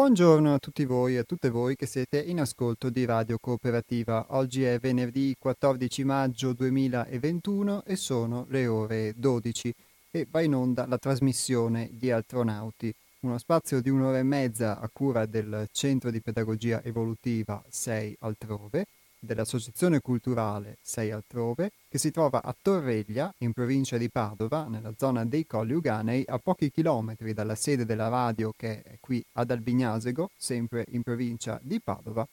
Buongiorno a tutti voi e a tutte voi che siete in ascolto di Radio Cooperativa. Oggi è venerdì 14 maggio 2021 e sono le ore 12 e va in onda la trasmissione di Altronauti, uno spazio di un'ora e mezza a cura del Centro di Pedagogia Evolutiva 6 altrove dell'Associazione Culturale Sei Altrove, che si trova a Torreglia, in provincia di Padova, nella zona dei Colli Uganei, a pochi chilometri dalla sede della radio che è qui ad Albignasego, sempre in provincia di Padova.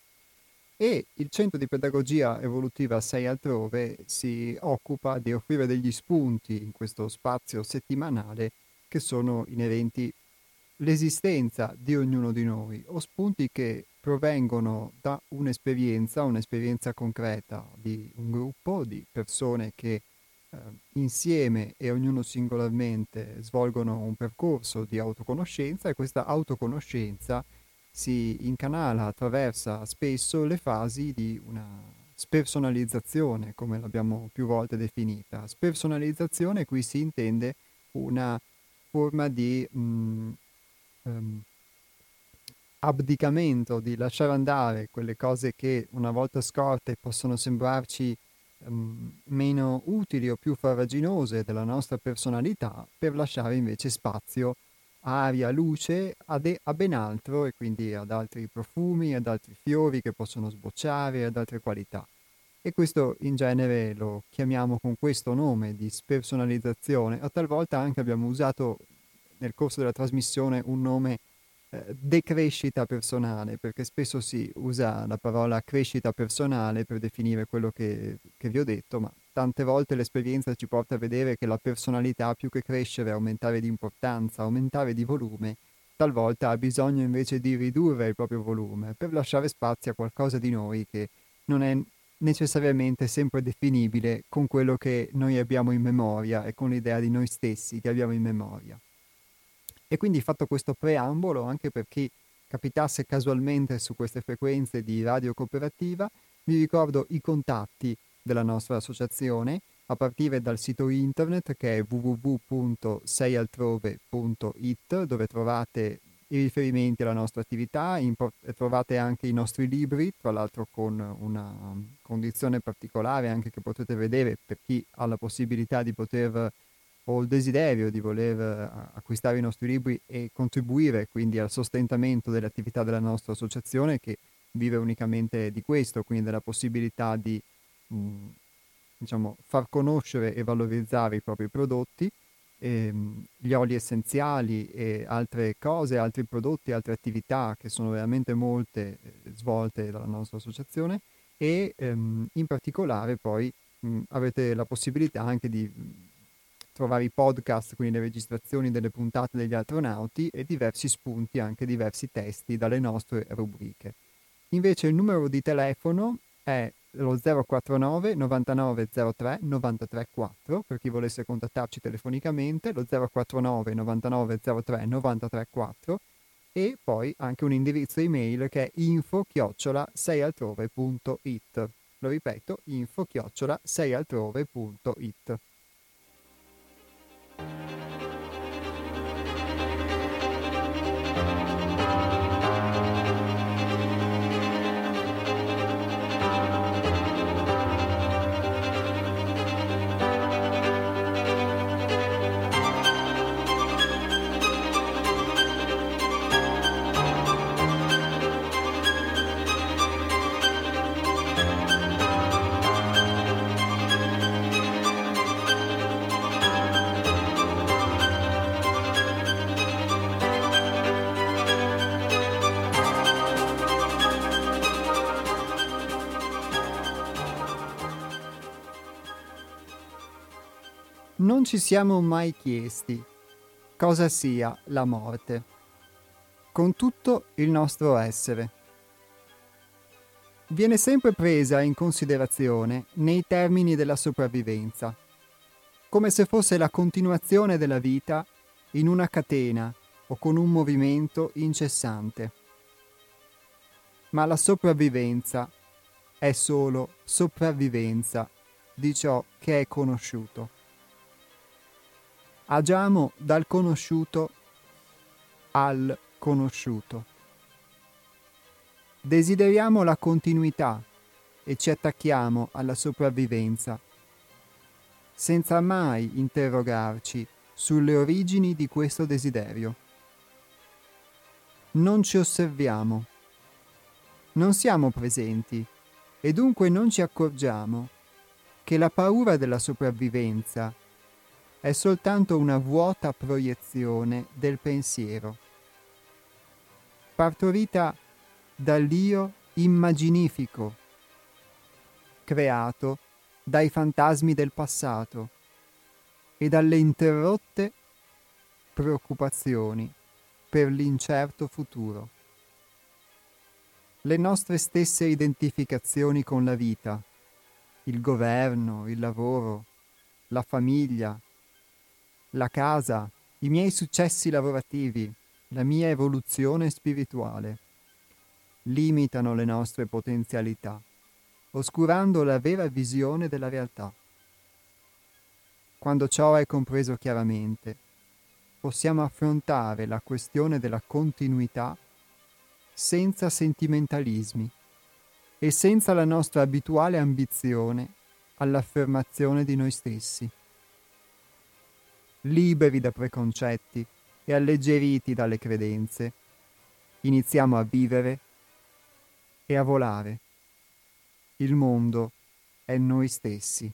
E il Centro di Pedagogia Evolutiva Sei Altrove si occupa di offrire degli spunti in questo spazio settimanale che sono inerenti l'esistenza di ognuno di noi o spunti che provengono da un'esperienza, un'esperienza concreta di un gruppo di persone che eh, insieme e ognuno singolarmente svolgono un percorso di autoconoscenza e questa autoconoscenza si incanala, attraversa spesso le fasi di una spersonalizzazione, come l'abbiamo più volte definita. Spersonalizzazione qui si intende una forma di mh, um, abdicamento, di lasciare andare quelle cose che una volta scorte possono sembrarci um, meno utili o più farraginose della nostra personalità, per lasciare invece spazio aria, luce, a, de- a ben altro e quindi ad altri profumi, ad altri fiori che possono sbocciare, ad altre qualità. E questo in genere lo chiamiamo con questo nome di spersonalizzazione, o talvolta anche abbiamo usato nel corso della trasmissione un nome eh, decrescita personale, perché spesso si usa la parola crescita personale per definire quello che, che vi ho detto, ma tante volte l'esperienza ci porta a vedere che la personalità più che crescere, aumentare di importanza, aumentare di volume, talvolta ha bisogno invece di ridurre il proprio volume per lasciare spazio a qualcosa di noi che non è necessariamente sempre definibile con quello che noi abbiamo in memoria e con l'idea di noi stessi che abbiamo in memoria. E quindi fatto questo preambolo, anche per chi capitasse casualmente su queste frequenze di radio cooperativa, vi ricordo i contatti della nostra associazione a partire dal sito internet che è www.seialtrove.it dove trovate i riferimenti alla nostra attività, import- trovate anche i nostri libri, tra l'altro con una condizione particolare anche che potete vedere per chi ha la possibilità di poter ho il desiderio di voler eh, acquistare i nostri libri e contribuire quindi al sostentamento delle attività della nostra associazione che vive unicamente di questo, quindi della possibilità di mh, mm, diciamo, far conoscere e valorizzare i propri prodotti, ehm, gli oli essenziali e altre cose, altri prodotti, altre attività che sono veramente molte eh, svolte dalla nostra associazione e ehm, in particolare poi mh, avete la possibilità anche di trovare i podcast, quindi le registrazioni delle puntate degli astronauti e diversi spunti, anche diversi testi dalle nostre rubriche. Invece il numero di telefono è lo 049 99 03 93 4 per chi volesse contattarci telefonicamente, lo 049 99 03 93 4 e poi anche un indirizzo email che è info chiocciola seialtrove.it. Lo ripeto, info non ci siamo mai chiesti cosa sia la morte, con tutto il nostro essere. Viene sempre presa in considerazione nei termini della sopravvivenza, come se fosse la continuazione della vita in una catena o con un movimento incessante. Ma la sopravvivenza è solo sopravvivenza di ciò che è conosciuto. Agiamo dal conosciuto al conosciuto. Desideriamo la continuità e ci attacchiamo alla sopravvivenza, senza mai interrogarci sulle origini di questo desiderio. Non ci osserviamo, non siamo presenti e dunque non ci accorgiamo che la paura della sopravvivenza è soltanto una vuota proiezione del pensiero, partorita dall'io immaginifico, creato dai fantasmi del passato e dalle interrotte preoccupazioni per l'incerto futuro. Le nostre stesse identificazioni con la vita, il governo, il lavoro, la famiglia, la casa, i miei successi lavorativi, la mia evoluzione spirituale, limitano le nostre potenzialità, oscurando la vera visione della realtà. Quando ciò è compreso chiaramente, possiamo affrontare la questione della continuità senza sentimentalismi e senza la nostra abituale ambizione all'affermazione di noi stessi. Liberi da preconcetti e alleggeriti dalle credenze, iniziamo a vivere e a volare. Il mondo è noi stessi.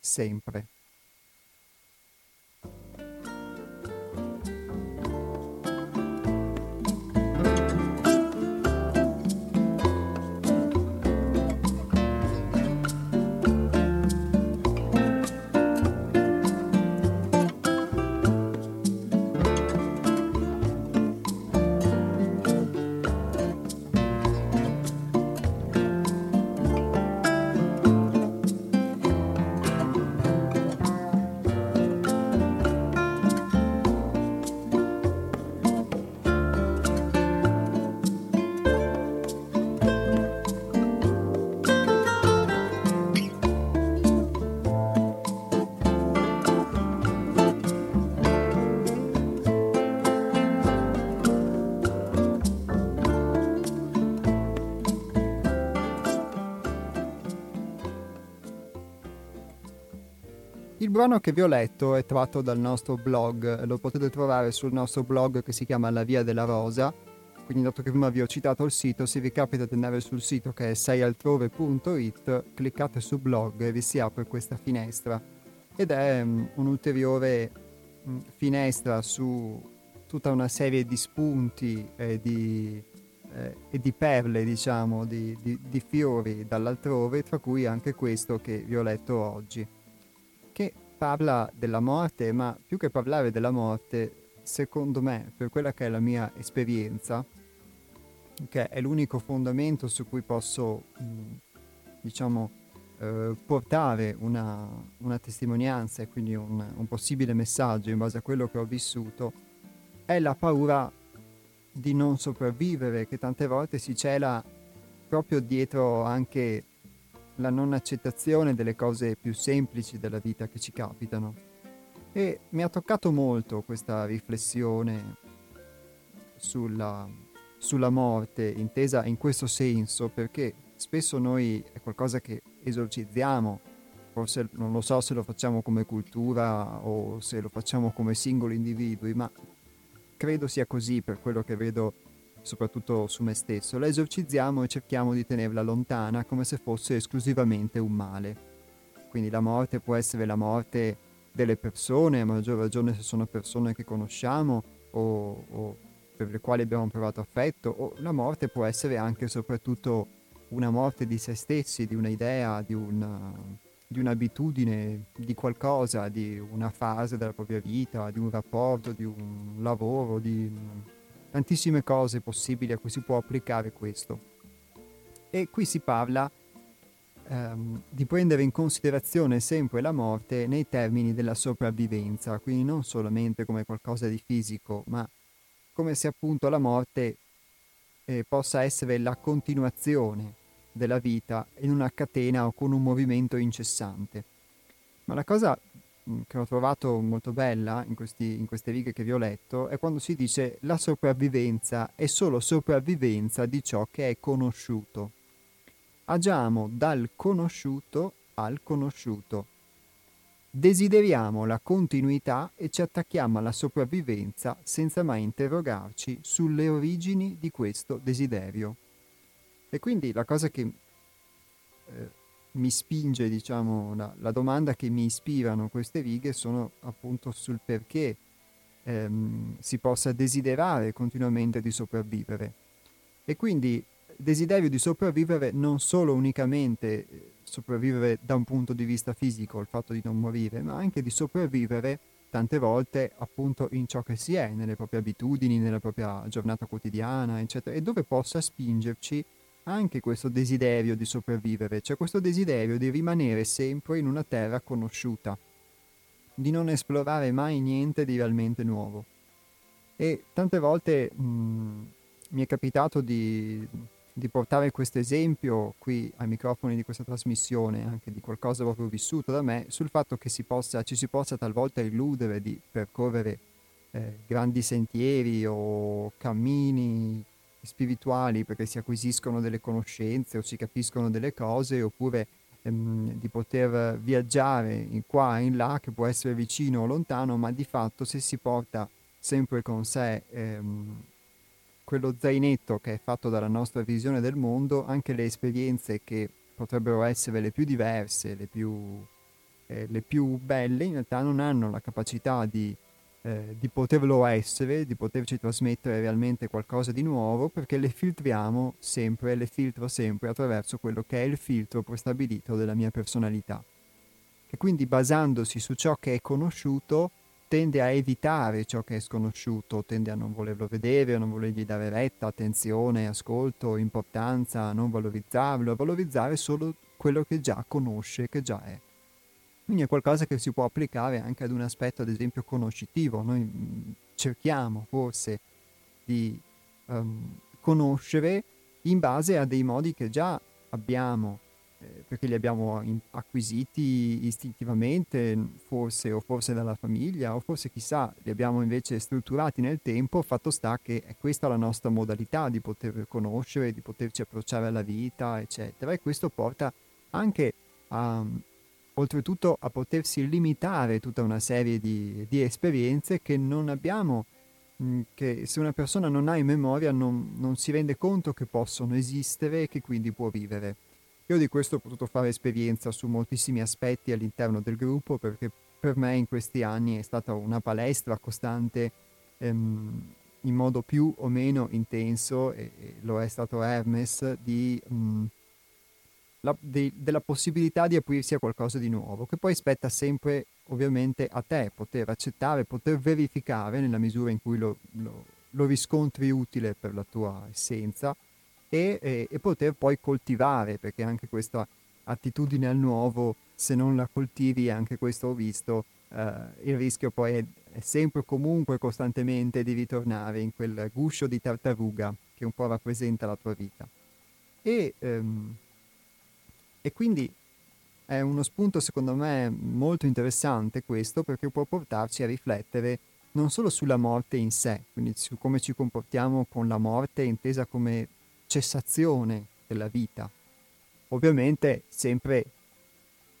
Sempre. Il brano che vi ho letto è tratto dal nostro blog, lo potete trovare sul nostro blog che si chiama La Via della Rosa, quindi dato che prima vi ho citato il sito, se vi capita di andare sul sito che è seialtrove.it, cliccate su blog e vi si apre questa finestra. Ed è um, un'ulteriore um, finestra su tutta una serie di spunti e di, eh, e di perle, diciamo, di, di, di fiori dall'altrove, tra cui anche questo che vi ho letto oggi parla della morte, ma più che parlare della morte, secondo me, per quella che è la mia esperienza, che è l'unico fondamento su cui posso, mm, diciamo, eh, portare una, una, testimonianza e quindi un, un possibile messaggio in base a quello che ho vissuto, è la paura di non sopravvivere, che tante volte si cela proprio dietro anche la non accettazione delle cose più semplici della vita che ci capitano. E mi ha toccato molto questa riflessione sulla, sulla morte, intesa in questo senso, perché spesso noi è qualcosa che esorcizziamo, forse non lo so se lo facciamo come cultura o se lo facciamo come singoli individui, ma credo sia così per quello che vedo soprattutto su me stesso, la esorcizziamo e cerchiamo di tenerla lontana come se fosse esclusivamente un male. Quindi la morte può essere la morte delle persone, a maggior ragione se sono persone che conosciamo o, o per le quali abbiamo provato affetto, o la morte può essere anche e soprattutto una morte di se stessi, di un'idea, di, una, di un'abitudine, di qualcosa, di una fase della propria vita, di un rapporto, di un lavoro, di tantissime cose possibili a cui si può applicare questo. E qui si parla ehm, di prendere in considerazione sempre la morte nei termini della sopravvivenza, quindi non solamente come qualcosa di fisico, ma come se appunto la morte eh, possa essere la continuazione della vita in una catena o con un movimento incessante. Ma la cosa che ho trovato molto bella in, questi, in queste righe che vi ho letto è quando si dice la sopravvivenza è solo sopravvivenza di ciò che è conosciuto. Agiamo dal conosciuto al conosciuto. Desideriamo la continuità e ci attacchiamo alla sopravvivenza senza mai interrogarci sulle origini di questo desiderio. E quindi la cosa che eh, mi spinge, diciamo, la, la, domanda che mi ispirano queste righe sono appunto sul perché ehm, si possa desiderare continuamente di sopravvivere. E quindi desiderio di sopravvivere non solo unicamente eh, sopravvivere da un punto di vista fisico, il fatto di non morire, ma anche di sopravvivere tante volte appunto in ciò che si è, nelle proprie abitudini, nella propria giornata quotidiana, eccetera, e dove possa spingerci anche questo desiderio di sopravvivere, cioè questo desiderio di rimanere sempre in una terra conosciuta, di non esplorare mai niente di realmente nuovo. E tante volte mh, mi è capitato di, di portare questo esempio qui ai microfoni di questa trasmissione, anche di qualcosa proprio vissuto da me, sul fatto che si possa, ci si possa talvolta illudere di percorrere eh, grandi sentieri o cammini spirituali perché si acquisiscono delle conoscenze o si capiscono delle cose oppure ehm, di poter viaggiare in qua e in là che può essere vicino o lontano ma di fatto se si porta sempre con sé ehm, quello zainetto che è fatto dalla nostra visione del mondo anche le esperienze che potrebbero essere le più diverse le più, eh, le più belle in realtà non hanno la capacità di eh, di poterlo essere, di poterci trasmettere realmente qualcosa di nuovo, perché le filtriamo sempre, le filtro sempre attraverso quello che è il filtro prestabilito della mia personalità. E quindi basandosi su ciò che è conosciuto, tende a evitare ciò che è sconosciuto, tende a non volerlo vedere, a non volergli dare retta, attenzione, ascolto, importanza, a non valorizzarlo, a valorizzare solo quello che già conosce, che già è. Quindi è qualcosa che si può applicare anche ad un aspetto, ad esempio, conoscitivo. Noi mm, cerchiamo forse di um, conoscere in base a dei modi che già abbiamo, eh, perché li abbiamo in- acquisiti istintivamente, forse o forse dalla famiglia, o forse chissà, li abbiamo invece strutturati nel tempo, fatto sta che è questa la nostra modalità di poter conoscere, di poterci approcciare alla vita, eccetera. E questo porta anche a, oltretutto a potersi limitare tutta una serie di, di esperienze che non abbiamo, mh, che se una persona non ha in memoria non, non si rende conto che possono esistere e che quindi può vivere. Io di questo ho potuto fare esperienza su moltissimi aspetti all'interno del gruppo perché per me in questi anni è stata una palestra costante ehm, in modo più o meno intenso e, e lo è stato Hermes di mh, la, de, della possibilità di aprirsi a qualcosa di nuovo, che poi spetta sempre ovviamente a te poter accettare, poter verificare nella misura in cui lo, lo, lo riscontri utile per la tua essenza e, e, e, poter poi coltivare, perché anche questa attitudine al nuovo, se non la coltivi, anche questo ho visto, eh, il rischio poi è, è sempre comunque costantemente di ritornare in quel guscio di tartaruga che un po' rappresenta la tua vita. E ehm, e quindi è uno spunto secondo me molto interessante questo perché può portarci a riflettere non solo sulla morte in sé, quindi su come ci comportiamo con la morte intesa come cessazione della vita. Ovviamente sempre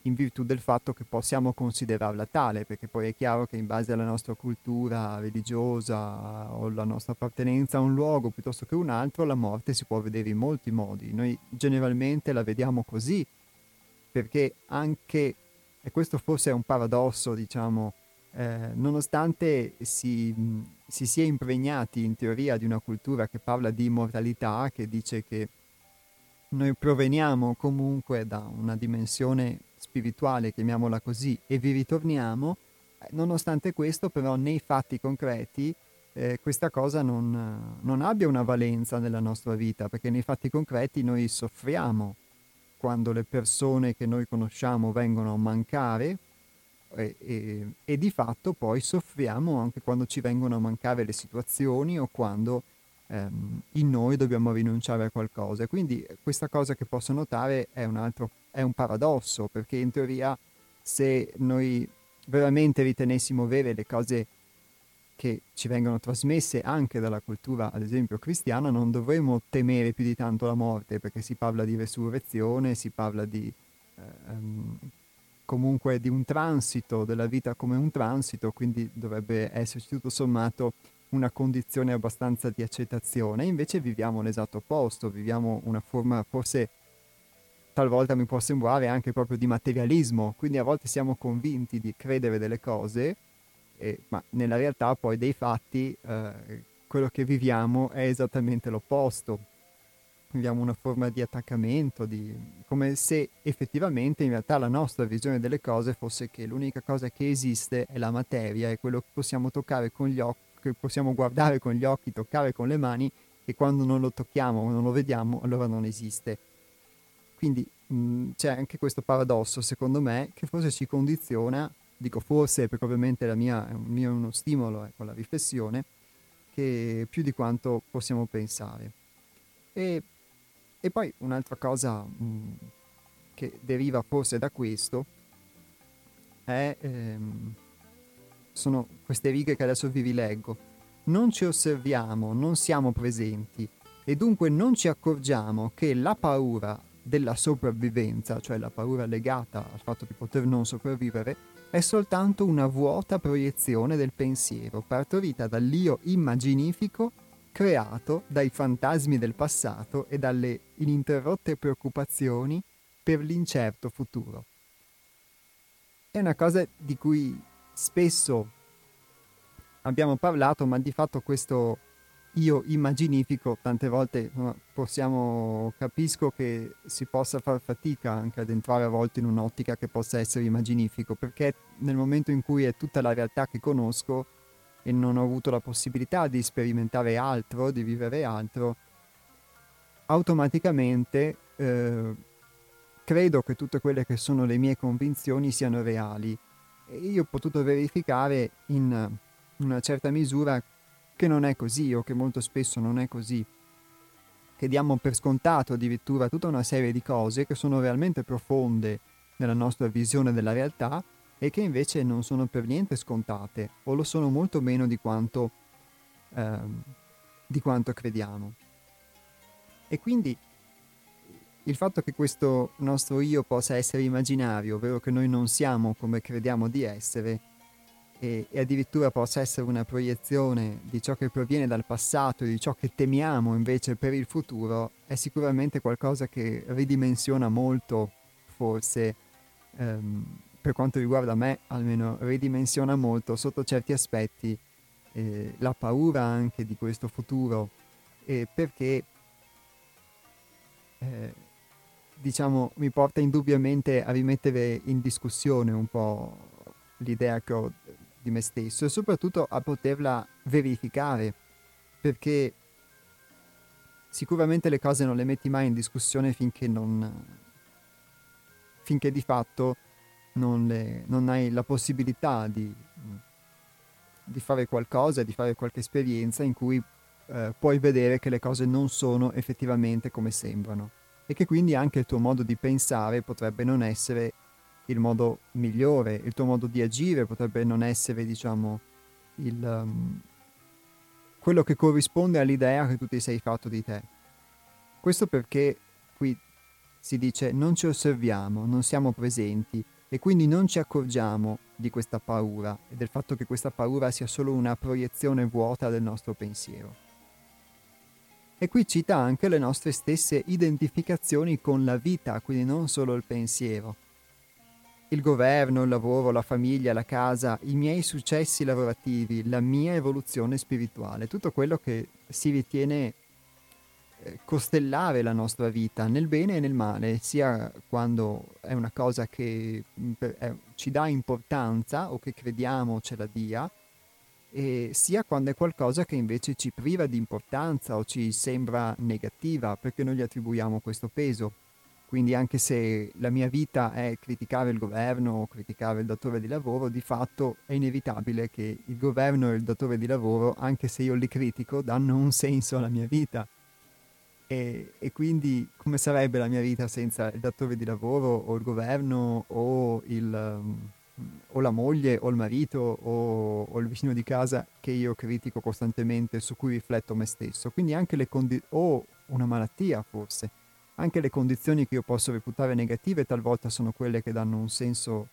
in virtù del fatto che possiamo considerarla tale, perché poi è chiaro che in base alla nostra cultura religiosa o la nostra appartenenza a un luogo piuttosto che un altro, la morte si può vedere in molti modi. Noi generalmente la vediamo così, perché anche, e questo forse è un paradosso, diciamo, eh, nonostante si, si sia impregnati in teoria di una cultura che parla di immortalità, che dice che noi proveniamo comunque da una dimensione spirituale, chiamiamola così, e vi ritorniamo, eh, nonostante questo però nei fatti concreti eh, questa cosa non, non, abbia una valenza nella nostra vita, perché nei fatti concreti noi soffriamo quando le persone che noi conosciamo vengono a mancare e, e, e di fatto poi soffriamo anche quando ci vengono a mancare le situazioni o quando ehm, in noi dobbiamo rinunciare a qualcosa. Quindi questa cosa che posso notare è un altro è un paradosso, perché in teoria se noi veramente ritenessimo vere le cose che ci vengono trasmesse anche dalla cultura, ad esempio cristiana, non dovremmo temere più di tanto la morte, perché si parla di resurrezione, si parla di eh, um, comunque di un transito, della vita come un transito, quindi dovrebbe esserci tutto sommato una condizione abbastanza di accettazione. Invece viviamo l'esatto opposto, viviamo una forma forse talvolta mi può sembrare anche proprio di materialismo, quindi a volte siamo convinti di credere delle cose eh, ma nella realtà poi dei fatti eh, quello che viviamo è esattamente l'opposto. Viviamo una forma di attaccamento, di, come se effettivamente in realtà la nostra visione delle cose fosse che l'unica cosa che esiste è la materia, è quello che possiamo toccare con gli occhi, che possiamo guardare con gli occhi, toccare con le mani e quando non lo tocchiamo, non lo vediamo, allora non esiste. Quindi mh, c'è anche questo paradosso, secondo me, che forse ci condiziona dico forse perché ovviamente la mia, è mio uno stimolo ecco, alla riflessione, che più di quanto possiamo pensare. E, e poi un'altra cosa mh, che deriva forse da questo è, ehm, sono queste righe che adesso vi rileggo. Non ci osserviamo, non siamo presenti e dunque non ci accorgiamo che la paura della sopravvivenza, cioè la paura legata al fatto di poter non sopravvivere, è soltanto una vuota proiezione del pensiero, partorita dall'io immaginifico creato dai fantasmi del passato e dalle ininterrotte preoccupazioni per l'incerto futuro. È una cosa di cui spesso abbiamo parlato, ma di fatto questo io immaginifico, tante volte possiamo, capisco che si possa far fatica anche ad entrare a volte in un'ottica che possa essere immaginifico, perché nel momento in cui è tutta la realtà che conosco e non ho avuto la possibilità di sperimentare altro, di vivere altro, automaticamente eh, credo che tutte quelle che sono le mie convinzioni siano reali. E io ho potuto verificare in una certa misura che non è così o che molto spesso non è così, che diamo per scontato addirittura tutta una serie di cose che sono realmente profonde nella nostra visione della realtà e che invece non sono per niente scontate o lo sono molto meno di quanto, eh, di quanto crediamo. E quindi il fatto che questo nostro io possa essere immaginario, ovvero che noi non siamo come crediamo di essere, e, e, addirittura possa essere una proiezione di ciò che proviene dal passato e di ciò che temiamo invece per il futuro, è sicuramente qualcosa che ridimensiona molto, forse, ehm, per quanto riguarda me, almeno ridimensiona molto sotto certi aspetti eh, la paura anche di questo futuro, eh, perché eh, diciamo mi porta indubbiamente a rimettere in discussione un po' l'idea che ho di me stesso e soprattutto a poterla verificare, perché sicuramente le cose non le metti mai in discussione finché non finché di fatto non, le, non hai la possibilità di, di, fare qualcosa, di fare qualche esperienza in cui eh, puoi vedere che le cose non sono effettivamente come sembrano e che quindi anche il tuo modo di pensare potrebbe non essere il modo migliore, il tuo modo di agire potrebbe non essere, diciamo, il, um, quello che corrisponde all'idea che tu ti sei fatto di te. Questo perché qui si dice non ci osserviamo, non siamo presenti e quindi non ci accorgiamo di questa paura e del fatto che questa paura sia solo una proiezione vuota del nostro pensiero. E qui cita anche le nostre stesse identificazioni con la vita, quindi non solo il pensiero il governo, il lavoro, la famiglia, la casa, i miei successi lavorativi, la mia evoluzione spirituale, tutto quello che si ritiene eh, costellare la nostra vita nel bene e nel male, sia quando è una cosa che mm, ci dà importanza o che crediamo ce la dia, sia quando è qualcosa che invece ci priva di importanza o ci sembra negativa perché noi gli attribuiamo questo peso. Quindi anche se la mia vita è criticare il governo o criticare il datore di lavoro, di fatto è inevitabile che il governo e il datore di lavoro, anche se io li critico, danno un senso alla mia vita. E, e quindi come sarebbe la mia vita senza il datore di lavoro o il governo o il, um, o la moglie o il marito o, o, il vicino di casa che io critico costantemente, su cui rifletto me stesso. Quindi anche le condizioni, o una malattia forse, anche le condizioni che io posso reputare negative talvolta sono quelle che danno un senso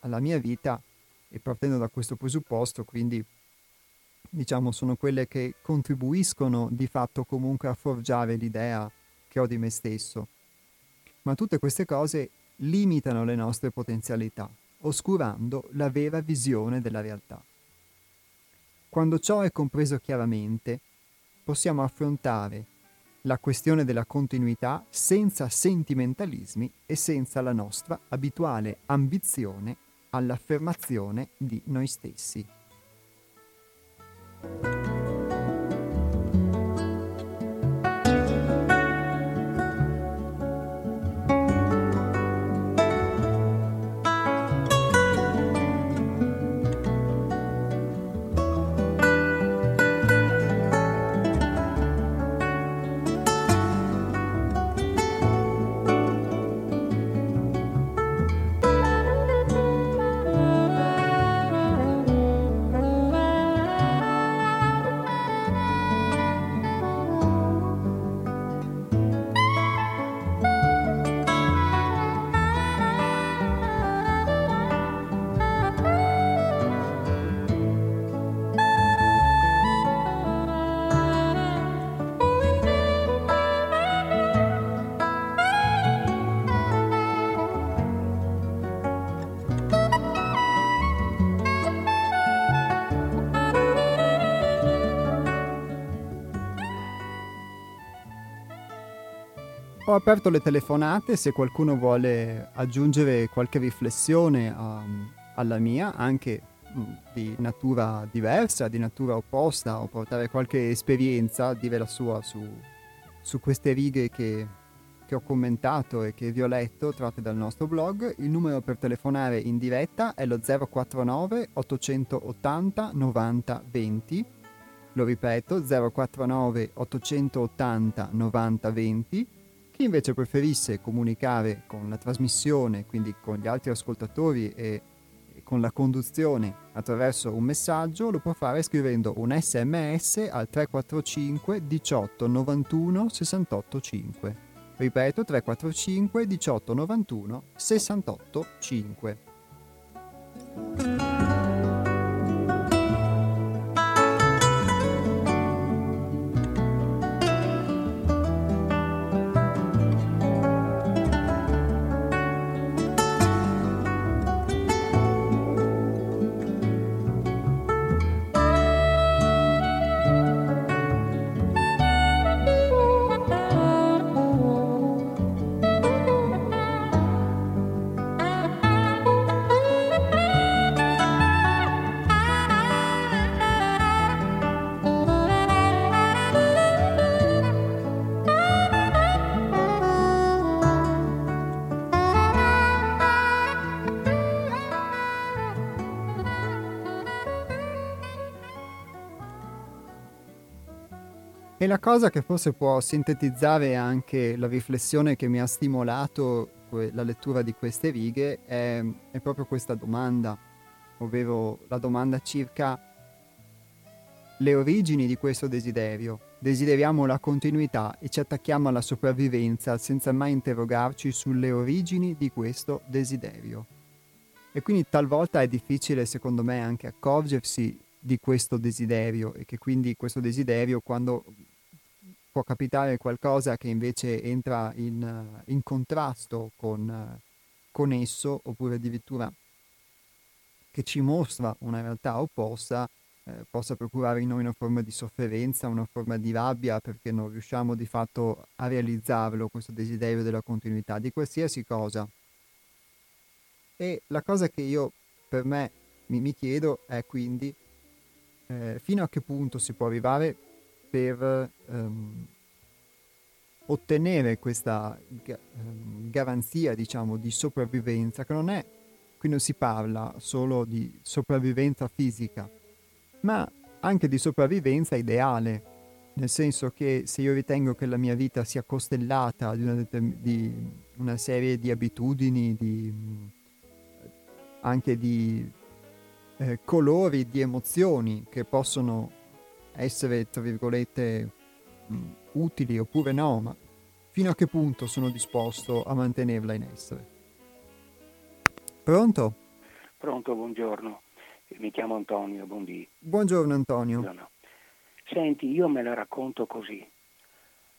alla mia vita e partendo da questo presupposto, quindi diciamo sono quelle che contribuiscono di fatto comunque a forgiare l'idea che ho di me stesso. Ma tutte queste cose limitano le nostre potenzialità, oscurando la vera visione della realtà. Quando ciò è compreso chiaramente, possiamo affrontare la questione della continuità senza sentimentalismi e senza la nostra abituale ambizione all'affermazione di noi stessi. Ho aperto le telefonate se qualcuno vuole aggiungere qualche riflessione a, alla mia, anche mm, di natura diversa, di natura opposta, o portare qualche esperienza, dire la sua su, su queste righe che, che ho commentato e che vi ho letto tratte dal nostro blog. Il numero per telefonare in diretta è lo 049 880 90 20. Lo ripeto, 049 880 90 20 chi invece preferisse comunicare con la trasmissione, quindi con gli altri ascoltatori e, con la conduzione attraverso un messaggio, lo può fare scrivendo un sms al 345 18 91 68 5. Ripeto 345 18 91 68 5. La cosa che forse può sintetizzare anche la riflessione che mi ha stimolato la lettura di queste righe è, è proprio questa domanda, ovvero la domanda circa le origini di questo desiderio. Desideriamo la continuità e ci attacchiamo alla sopravvivenza senza mai interrogarci sulle origini di questo desiderio. E quindi talvolta è difficile, secondo me, anche accorgersi di questo desiderio e che quindi questo desiderio quando può capitare qualcosa che invece entra in, in contrasto con, con esso oppure addirittura che ci mostra una realtà opposta eh, possa procurare in noi una forma di sofferenza, una forma di rabbia perché non riusciamo di fatto a realizzarlo, questo desiderio della continuità di qualsiasi cosa. E la cosa che io per me mi, mi chiedo è quindi eh, fino a che punto si può arrivare per ehm, ottenere questa ga- ehm, garanzia, diciamo, di sopravvivenza, che non è, qui non si parla solo di sopravvivenza fisica, ma anche di sopravvivenza ideale, nel senso che se io ritengo che la mia vita sia costellata di una, determ- di una serie di abitudini, di anche di eh, colori, di emozioni che possono essere, tra virgolette, mh, utili oppure no, ma fino a che punto sono disposto a mantenerla in essere. Pronto? Pronto, buongiorno. Mi chiamo Antonio Bondi. Buongiorno Antonio. Buongiorno. Senti, io me la racconto così.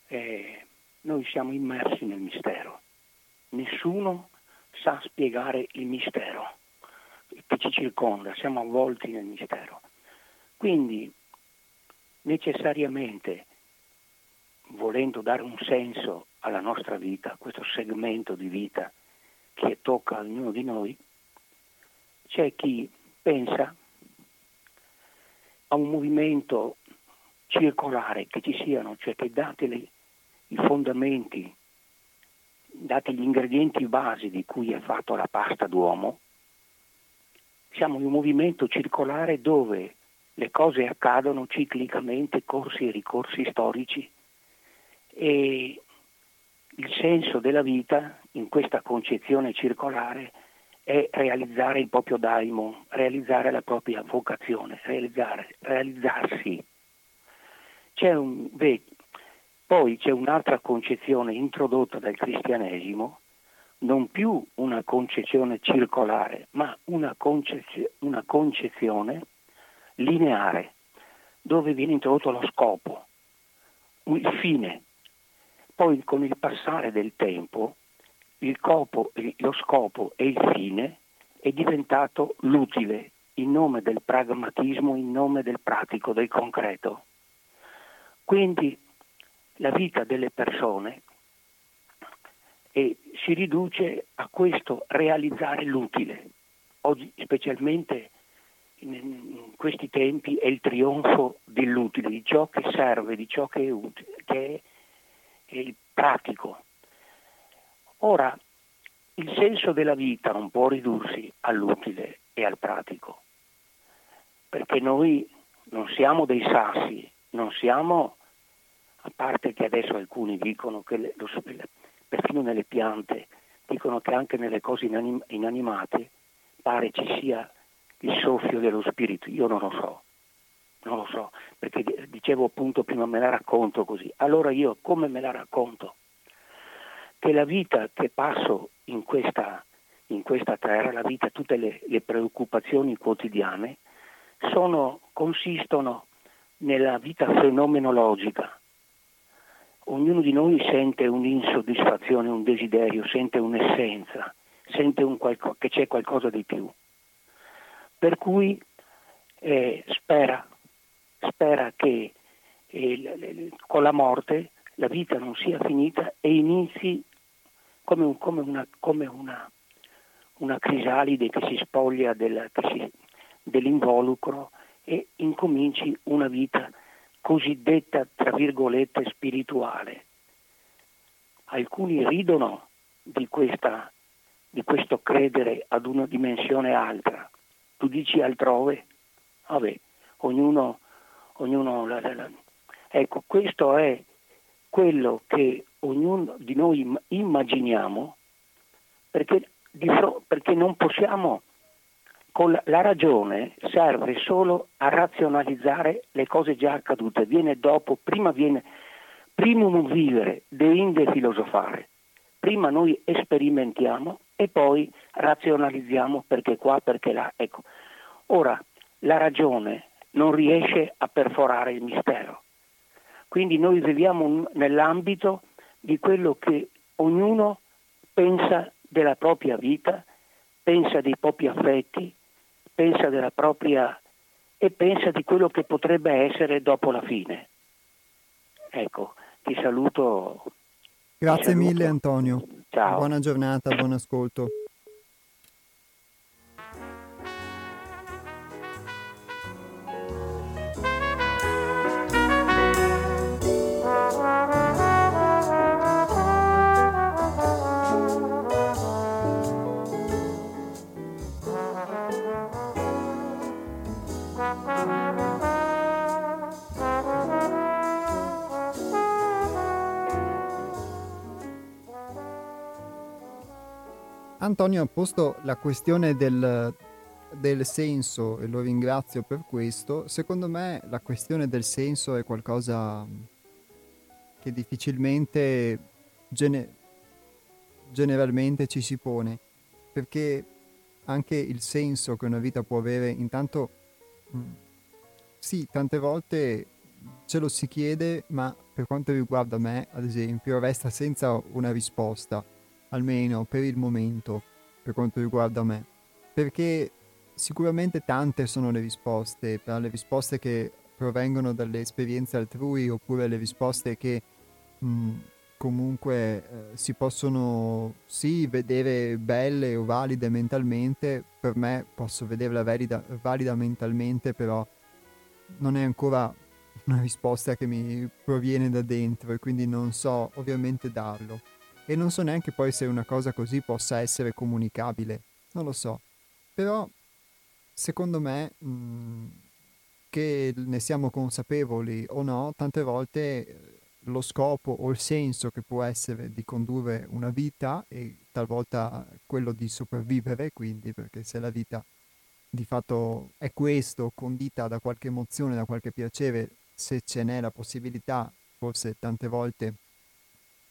Eh, noi siamo immersi nel mistero. Nessuno sa spiegare il mistero che ci circonda, siamo avvolti nel mistero. Quindi necessariamente, volendo dare un senso alla nostra vita, questo segmento di vita che tocca a ognuno di noi, c'è chi pensa a un movimento circolare che ci siano, cioè che date le, i fondamenti, dati gli ingredienti basi di cui è fatta la pasta d'uomo, siamo in un movimento circolare dove le cose accadono ciclicamente, corsi e ricorsi storici e il senso della vita in questa concezione circolare è realizzare il proprio daimon, realizzare la propria vocazione, realizzarsi. C'è un, beh, poi c'è un'altra concezione introdotta dal cristianesimo, non più una concezione circolare, ma una, concezio, una concezione lineare, dove viene introdotto lo scopo, il fine. Poi con il passare del tempo copo, lo scopo e il fine è diventato l'utile in nome del pragmatismo, in nome del pratico, del concreto. Quindi la vita delle persone eh, si riduce a questo realizzare l'utile. Oggi, specialmente in, questi tempi, è il trionfo dell'utile, di ciò che serve, di ciò che è utile, che è, è il pratico. Ora, il senso della vita non può ridursi all'utile e al pratico, perché noi non siamo dei sassi, non siamo a parte che adesso alcuni dicono che lo, perfino nelle piante, dicono che anche nelle cose inanim- inanimate pare ci sia il soffio dello spirito, io non lo so, non lo so, perché dicevo appunto prima me la racconto così, allora io come me la racconto? Che la vita che passo in questa, in questa terra, la vita, tutte le, le preoccupazioni quotidiane, sono, consistono nella vita fenomenologica, ognuno di noi sente un'insoddisfazione, un desiderio, sente un'essenza, sente un qualco- che c'è qualcosa di più. Per cui eh, spera, spera che eh, con la morte la vita non sia finita e inizi come, un, come, una, come una, una, crisalide che si spoglia del, che si, dell'involucro e incominci una vita cosiddetta, tra virgolette, spirituale. Alcuni ridono di, questa, di questo credere ad una dimensione altra. Tu dici altrove? Vabbè, ognuno, ognuno la, la, la. Ecco, questo è quello che ognuno di noi immaginiamo perché, perché non possiamo la ragione serve solo a razionalizzare le cose già accadute, viene dopo, prima viene primum vivere, deinde filosofare. Prima noi sperimentiamo e poi razionalizziamo perché qua, perché là. Ecco. Ora, la ragione non riesce a perforare il mistero. Quindi noi viviamo nell'ambito di quello che ognuno pensa della propria vita, pensa dei propri affetti, pensa della propria e pensa di quello che potrebbe essere dopo la fine. Ecco, ti saluto. Grazie ti saluto. mille Antonio. Ciao. Buona giornata, buon ascolto. Antonio ha posto la questione del, del senso e lo ringrazio per questo. Secondo me la questione del senso è qualcosa che difficilmente gene- generalmente ci si pone, perché anche il senso che una vita può avere, intanto mm, sì, tante volte ce lo si chiede, ma per quanto riguarda me, ad esempio, resta senza una risposta, almeno per il momento, per quanto riguarda me, perché sicuramente tante sono le risposte, le risposte che provengono dalle esperienze altrui oppure le risposte che mh, mm, comunque eh, si possono sì vedere belle o valide mentalmente, per me posso vederla valida, valida mentalmente, però non è ancora una risposta che mi proviene da dentro e quindi non so ovviamente darlo. E non so neanche poi se una cosa così possa essere comunicabile, non lo so. Però secondo me mh, mm, che ne siamo consapevoli o no, tante volte lo scopo o il senso che può essere di condurre una vita e talvolta quello di sopravvivere, quindi perché se la vita di fatto è questo, condita da qualche emozione, da qualche piacere, se ce n'è la possibilità, forse tante volte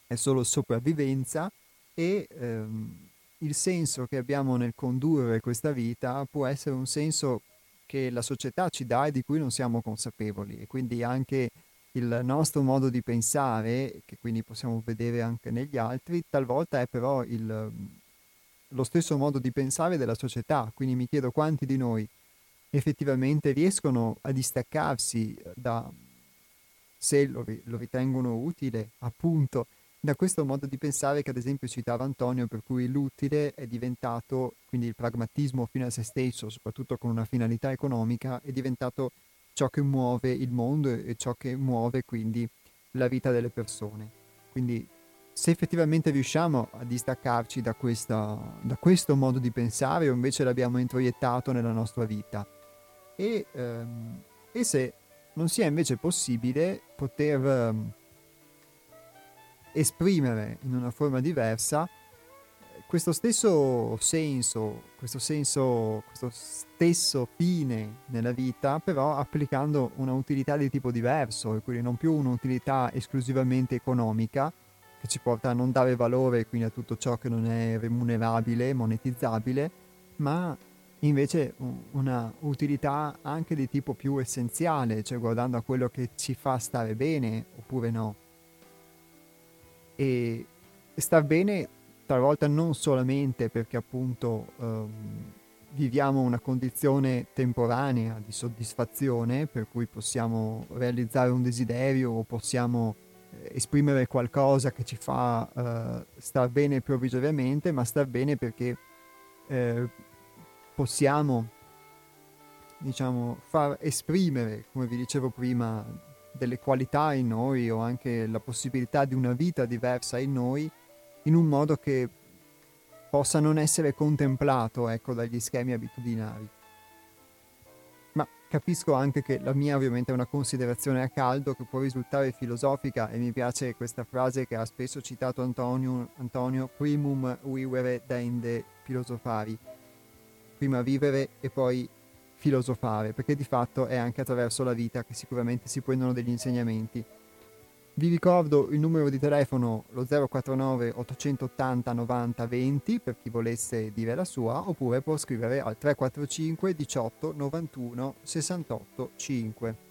è solo sopravvivenza e ehm, il senso che abbiamo nel condurre questa vita può essere un senso che la società ci dà e di cui non siamo consapevoli e quindi anche il nostro modo di pensare, che quindi possiamo vedere anche negli altri, talvolta è però il, lo stesso modo di pensare della società. Quindi mi chiedo quanti di noi effettivamente riescono a distaccarsi da, se lo, lo ritengono utile, appunto, da questo modo di pensare che ad esempio citava Antonio, per cui l'utile è diventato, quindi il pragmatismo fino a se stesso, soprattutto con una finalità economica, è diventato ciò che muove il mondo e ciò che muove quindi la vita delle persone. Quindi se effettivamente riusciamo a distaccarci da, questa, da questo modo di pensare o invece l'abbiamo introiettato nella nostra vita e, ehm, e se non sia invece possibile poter ehm, esprimere in una forma diversa questo stesso senso, questo senso, questo stesso fine nella vita, però applicando una utilità di tipo diverso, e quindi non più un'utilità esclusivamente economica, che ci porta a non dare valore quindi a tutto ciò che non è remunerabile, monetizzabile, ma invece una utilità anche di tipo più essenziale, cioè guardando a quello che ci fa stare bene oppure no. E star bene talvolta non solamente perché appunto um, viviamo una condizione temporanea di soddisfazione per cui possiamo realizzare un desiderio o possiamo eh, esprimere qualcosa che ci fa uh, star bene provvisoriamente, ma star bene perché eh, possiamo diciamo far esprimere, come vi dicevo prima, delle qualità in noi o anche la possibilità di una vita diversa in noi in un modo che possa non essere contemplato ecco, dagli schemi abitudinari. Ma capisco anche che la mia ovviamente è una considerazione a caldo che può risultare filosofica e mi piace questa frase che ha spesso citato Antonio, Antonio primum vivere dende filosofari, prima vivere e poi filosofare, perché di fatto è anche attraverso la vita che sicuramente si prendono degli insegnamenti. Vi ricordo il numero di telefono lo 049 880 90 20 per chi volesse dire la sua oppure può scrivere al 345 18 91 68 5.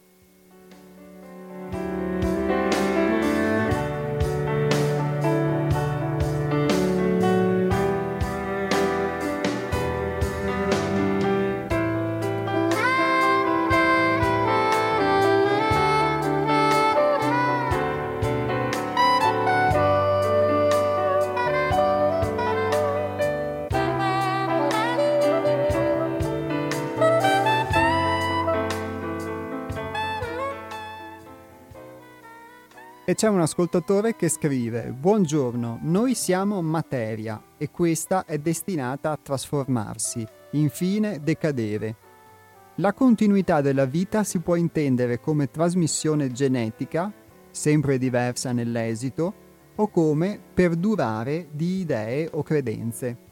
C'è un ascoltatore che scrive: Buongiorno, noi siamo materia e questa è destinata a trasformarsi, infine decadere. La continuità della vita si può intendere come trasmissione genetica, sempre diversa nell'esito, o come perdurare di idee o credenze.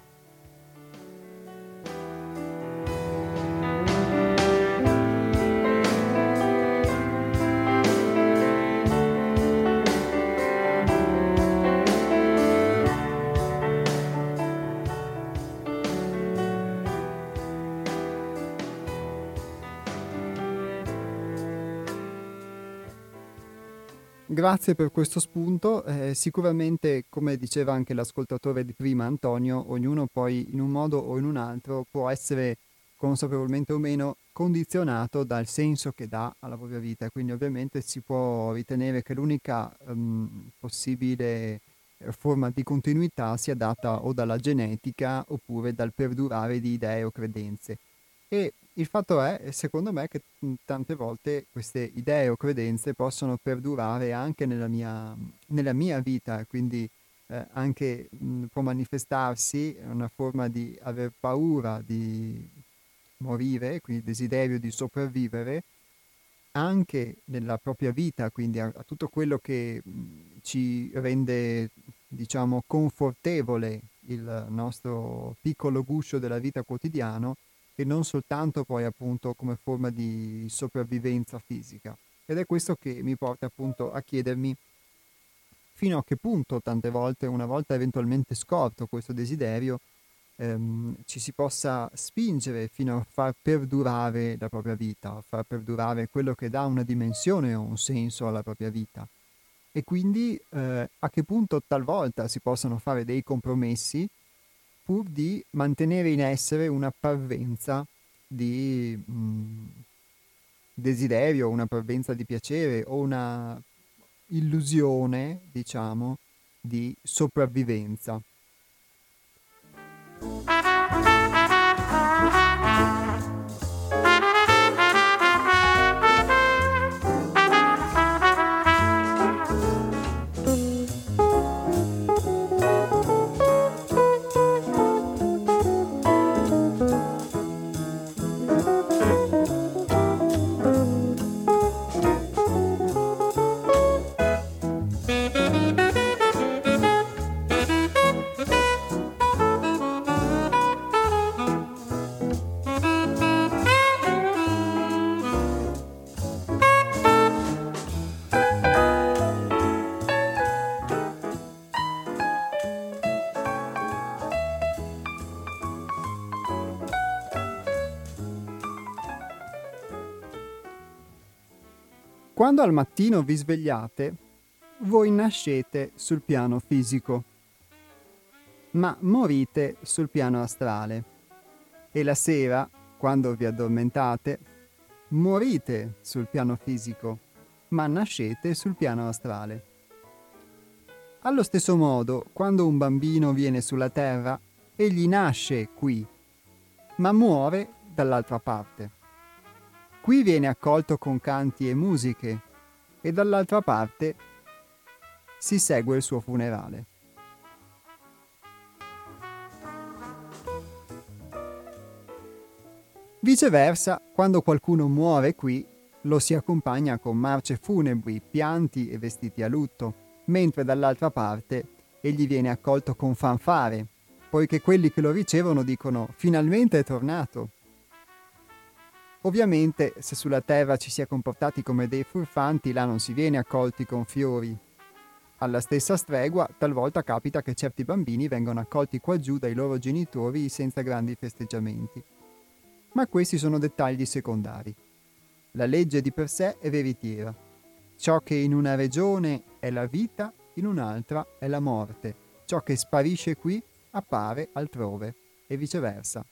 Grazie per questo spunto. Eh, sicuramente, come diceva anche l'ascoltatore di prima, Antonio, ognuno poi in un modo o in un altro può essere consapevolmente o meno condizionato dal senso che dà alla propria vita. Quindi ovviamente si può ritenere che l'unica um, possibile eh, forma di continuità sia data o dalla genetica oppure dal perdurare di idee o credenze. E il fatto è, secondo me, che tante volte queste idee o credenze possono perdurare anche nella mia, nella mia vita, quindi eh, anche mh, può manifestarsi una forma di aver paura di morire, quindi desiderio di sopravvivere, anche nella propria vita, quindi a, a tutto quello che mh, ci rende, diciamo, confortevole il nostro piccolo guscio della vita quotidiano e non soltanto poi appunto come forma di sopravvivenza fisica. Ed è questo che mi porta appunto a chiedermi fino a che punto tante volte, una volta eventualmente scorto questo desiderio, ehm, ci si possa spingere fino a far perdurare la propria vita, a far perdurare quello che dà una dimensione o un senso alla propria vita. E quindi eh, a che punto talvolta si possono fare dei compromessi pur di mantenere in essere una parvenza di mm, desiderio, una parvenza di piacere o una illusione, diciamo, di sopravvivenza. Quando al mattino vi svegliate, voi nascete sul piano fisico, ma morite sul piano astrale. E la sera, quando vi addormentate, morite sul piano fisico, ma nascete sul piano astrale. Allo stesso modo, quando un bambino viene sulla terra, egli nasce qui, ma muore dall'altra parte. Qui viene accolto con canti e musiche e dall'altra parte si segue il suo funerale. Viceversa, quando qualcuno muore qui, lo si accompagna con marce funebri, pianti e vestiti a lutto, mentre dall'altra parte egli viene accolto con fanfare, poiché quelli che lo ricevono dicono finalmente è tornato Ovviamente, se sulla terra ci si è comportati come dei furfanti, là non si viene accolti con fiori. Alla stessa stregua, talvolta capita che certi bambini vengano accolti qua giù dai loro genitori senza grandi festeggiamenti. Ma questi sono dettagli secondari. La legge di per sé è veritiera. Ciò che in una regione è la vita, in un'altra è la morte. Ciò che sparisce qui appare altrove e viceversa.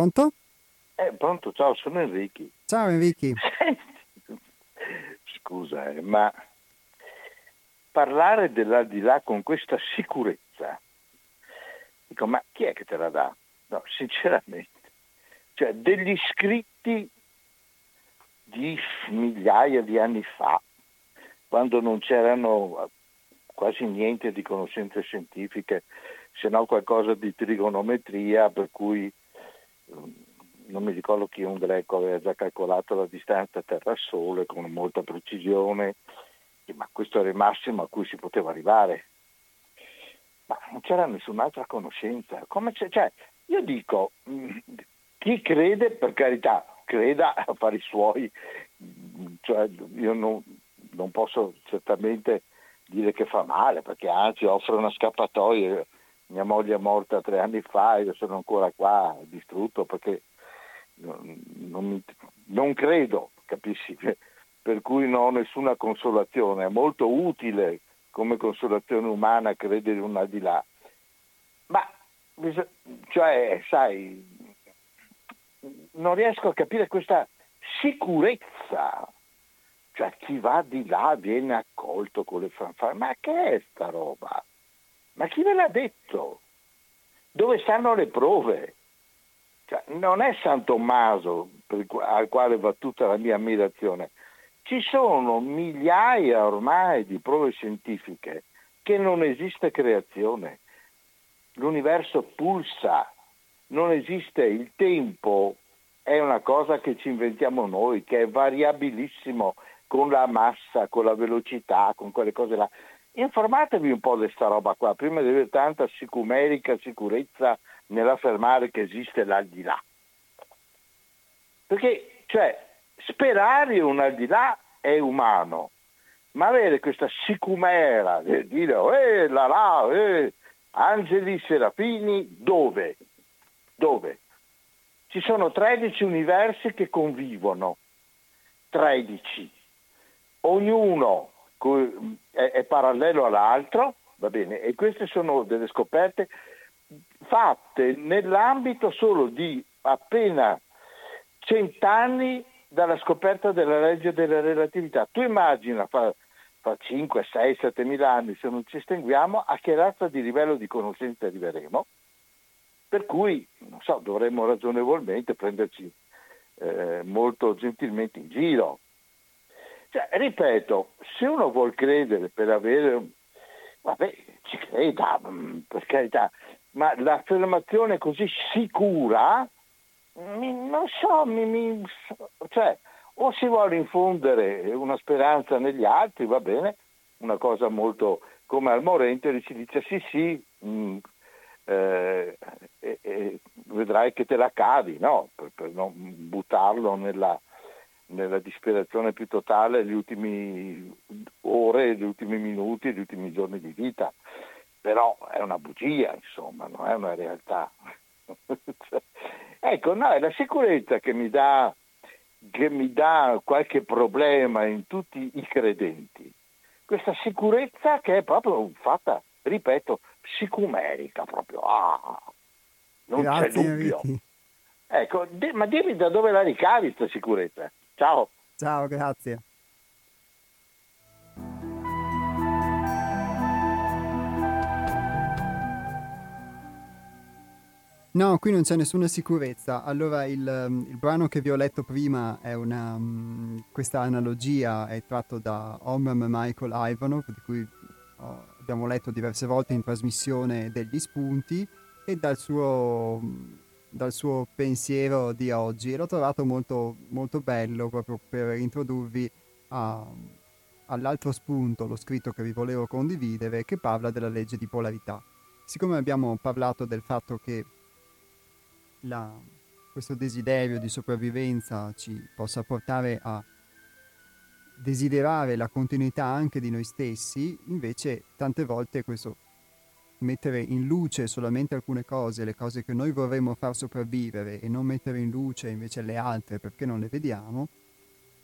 Pronto? Eh, pronto, ciao, sono Enrico. Ciao Enrico. Scusa, eh, ma parlare dell'aldilà con questa sicurezza, dico, ma chi è che te la dà? No, sinceramente, cioè degli scritti di migliaia di anni fa, quando non c'erano quasi niente di conoscenze scientifiche, se no qualcosa di trigonometria, per cui non mi ricordo chi un greco aveva già calcolato la distanza Terra-Sole con molta precisione, ma questo era il massimo a cui si poteva arrivare. Ma non c'era nessun'altra conoscenza. Cioè, io dico, chi crede, per carità, creda a fare i suoi, cioè, io non, non posso certamente dire che fa male, perché anzi offre una scappatoia. Mia moglie è morta tre anni fa, io sono ancora qua distrutto perché non, non, non credo, capisci? Per cui non ho nessuna consolazione. È molto utile come consolazione umana credere un al di là. Ma, cioè, sai, non riesco a capire questa sicurezza. Cioè chi va di là viene accolto con le fanfare. Ma che è sta roba? Ma chi ve l'ha detto? Dove stanno le prove? Cioè, non è San Tommaso al quale va tutta la mia ammirazione. Ci sono migliaia ormai di prove scientifiche che non esiste creazione. L'universo pulsa, non esiste il tempo, è una cosa che ci inventiamo noi, che è variabilissimo con la massa, con la velocità, con quelle cose là. Informatevi un po' di questa roba qua, prima di avere tanta sicumerica sicurezza nell'affermare che esiste l'aldilà. Perché, cioè, sperare un aldilà è umano, ma avere questa sicumera, dire, eh, la là, eh, angeli, serafini, dove? Dove? Ci sono 13 universi che convivono, 13. Ognuno è, parallelo all'altro, va bene, e queste sono delle scoperte fatte nell'ambito solo di appena cent'anni dalla scoperta della legge della relatività. Tu immagina, fa, fa 5, 6, 7 mila anni, se non ci estinguiamo, a che razza di livello di conoscenza arriveremo? Per cui, so, dovremmo ragionevolmente prenderci eh, molto gentilmente in giro. Cioè, ripeto, se uno vuol credere per avere, vabbè, ci creda, mm, per carità, ma l'affermazione così sicura, mi, non so, mi, mi, cioè, o si vuole infondere una speranza negli altri, va bene, una cosa molto come al Morente si dice sì sì, mh, mm, eh, e, e vedrai che te la cavi, no? per, per non buttarlo nella, nella disperazione più totale le ultime ore, gli ultimi minuti, gli ultimi giorni di vita. Però è una bugia, insomma, non è una realtà. ecco, no, è la sicurezza che mi, dà, che mi dà qualche problema in tutti i credenti. Questa sicurezza che è proprio fatta, ripeto, sicumerica proprio. Ah, non Grazie, c'è dubbio. Ricky. Ecco, di, ma dimmi da dove la ricavi questa sicurezza? Ciao. Ciao, grazie. No, qui non c'è nessuna sicurezza. Allora, il, il brano che vi ho letto prima è una. Um, questa analogia è tratto da Omram Michael Ivanov, di cui oh, abbiamo letto diverse volte in trasmissione degli spunti e dal suo, dal suo pensiero di oggi e l'ho trovato molto, molto bello proprio per introdurvi a, all'altro spunto, lo scritto che vi volevo condividere, che parla della legge di polarità. Siccome abbiamo parlato del fatto che la, questo desiderio di sopravvivenza ci possa portare a desiderare la continuità anche di noi stessi, invece tante volte questo mettere in luce solamente alcune cose, le cose che noi vorremmo far sopravvivere e non mettere in luce invece le altre perché non le vediamo,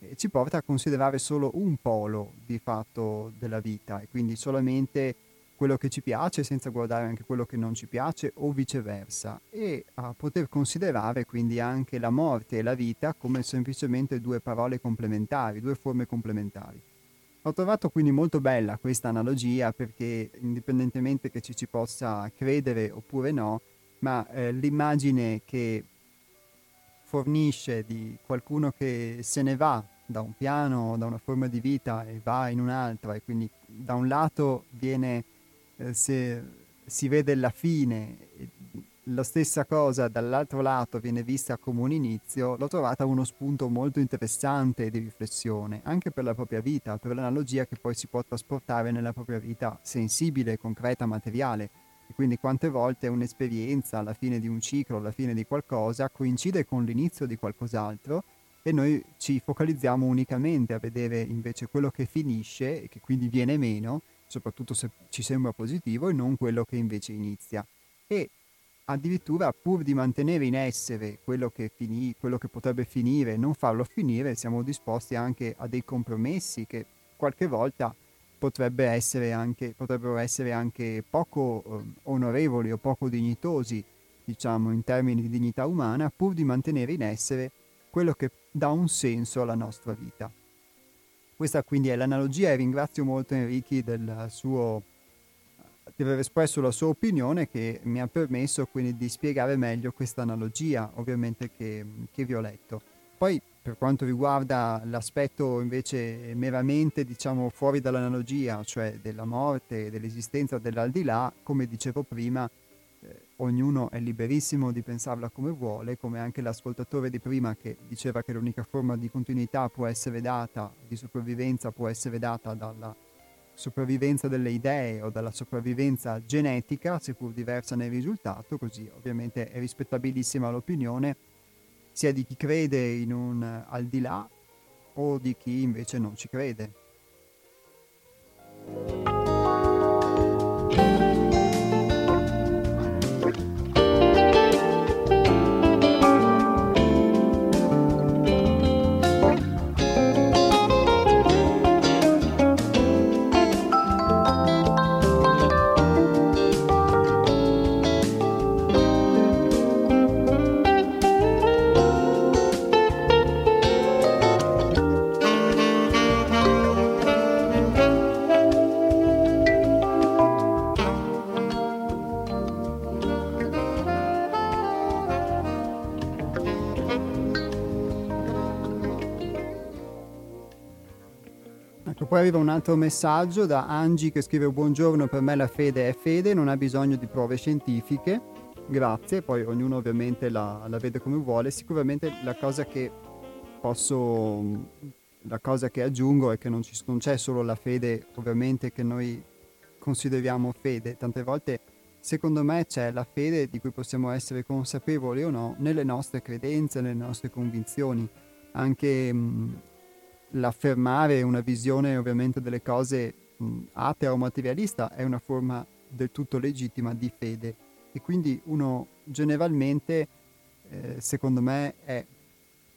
eh, ci porta a considerare solo un polo di fatto della vita e quindi solamente quello che ci piace senza guardare anche quello che non ci piace o viceversa e a poter considerare quindi anche la morte e la vita come semplicemente due parole complementari, due forme complementari. Ho trovato quindi molto bella questa analogia perché indipendentemente che ci ci possa credere oppure no, ma eh, l'immagine che fornisce di qualcuno che se ne va da un piano, da una forma di vita e va in un'altra e quindi da un lato viene, eh, se, si vede la fine, la stessa cosa dall'altro lato viene vista come un inizio, l'ho trovata uno spunto molto interessante di riflessione, anche per la propria vita, per l'analogia che poi si può trasportare nella propria vita sensibile, concreta, materiale. E quindi quante volte un'esperienza alla fine di un ciclo, alla fine di qualcosa, coincide con l'inizio di qualcos'altro e noi ci focalizziamo unicamente a vedere invece quello che finisce e che quindi viene meno, soprattutto se ci sembra positivo, e non quello che invece inizia. E addirittura pur di mantenere in essere quello che, finì, quello che potrebbe finire non farlo finire, siamo disposti anche a dei compromessi che qualche volta potrebbe essere anche, potrebbero essere anche poco eh, onorevoli o poco dignitosi, diciamo in termini di dignità umana, pur di mantenere in essere quello che dà un senso alla nostra vita. Questa quindi è l'analogia e ringrazio molto Enrichi del suo di aver espresso la sua opinione che mi ha permesso quindi di spiegare meglio questa analogia ovviamente che, che vi ho letto. Poi per quanto riguarda l'aspetto invece meramente diciamo fuori dall'analogia, cioè della morte, dell'esistenza dell'aldilà, come dicevo prima, eh, ognuno è liberissimo di pensarla come vuole, come anche l'ascoltatore di prima che diceva che l'unica forma di continuità può essere data, di sopravvivenza può essere data dalla sopravvivenza delle idee o dalla sopravvivenza genetica, seppur diversa nel risultato, così ovviamente è rispettabilissima l'opinione sia di chi crede in un al di là o di chi invece non ci crede. Arriva un altro messaggio da Angie che scrive buongiorno, per me la fede è fede, non ha bisogno di prove scientifiche, grazie, poi ognuno ovviamente la, la vede come vuole, sicuramente la cosa che posso, la cosa che aggiungo è che non, ci, non c'è solo la fede ovviamente che noi consideriamo fede, tante volte secondo me c'è la fede di cui possiamo essere consapevoli o no nelle nostre credenze, nelle nostre convinzioni, anche mh, l'affermare una visione ovviamente delle cose mh, atea o materialista è una forma del tutto legittima di fede. E quindi uno generalmente eh, secondo me è,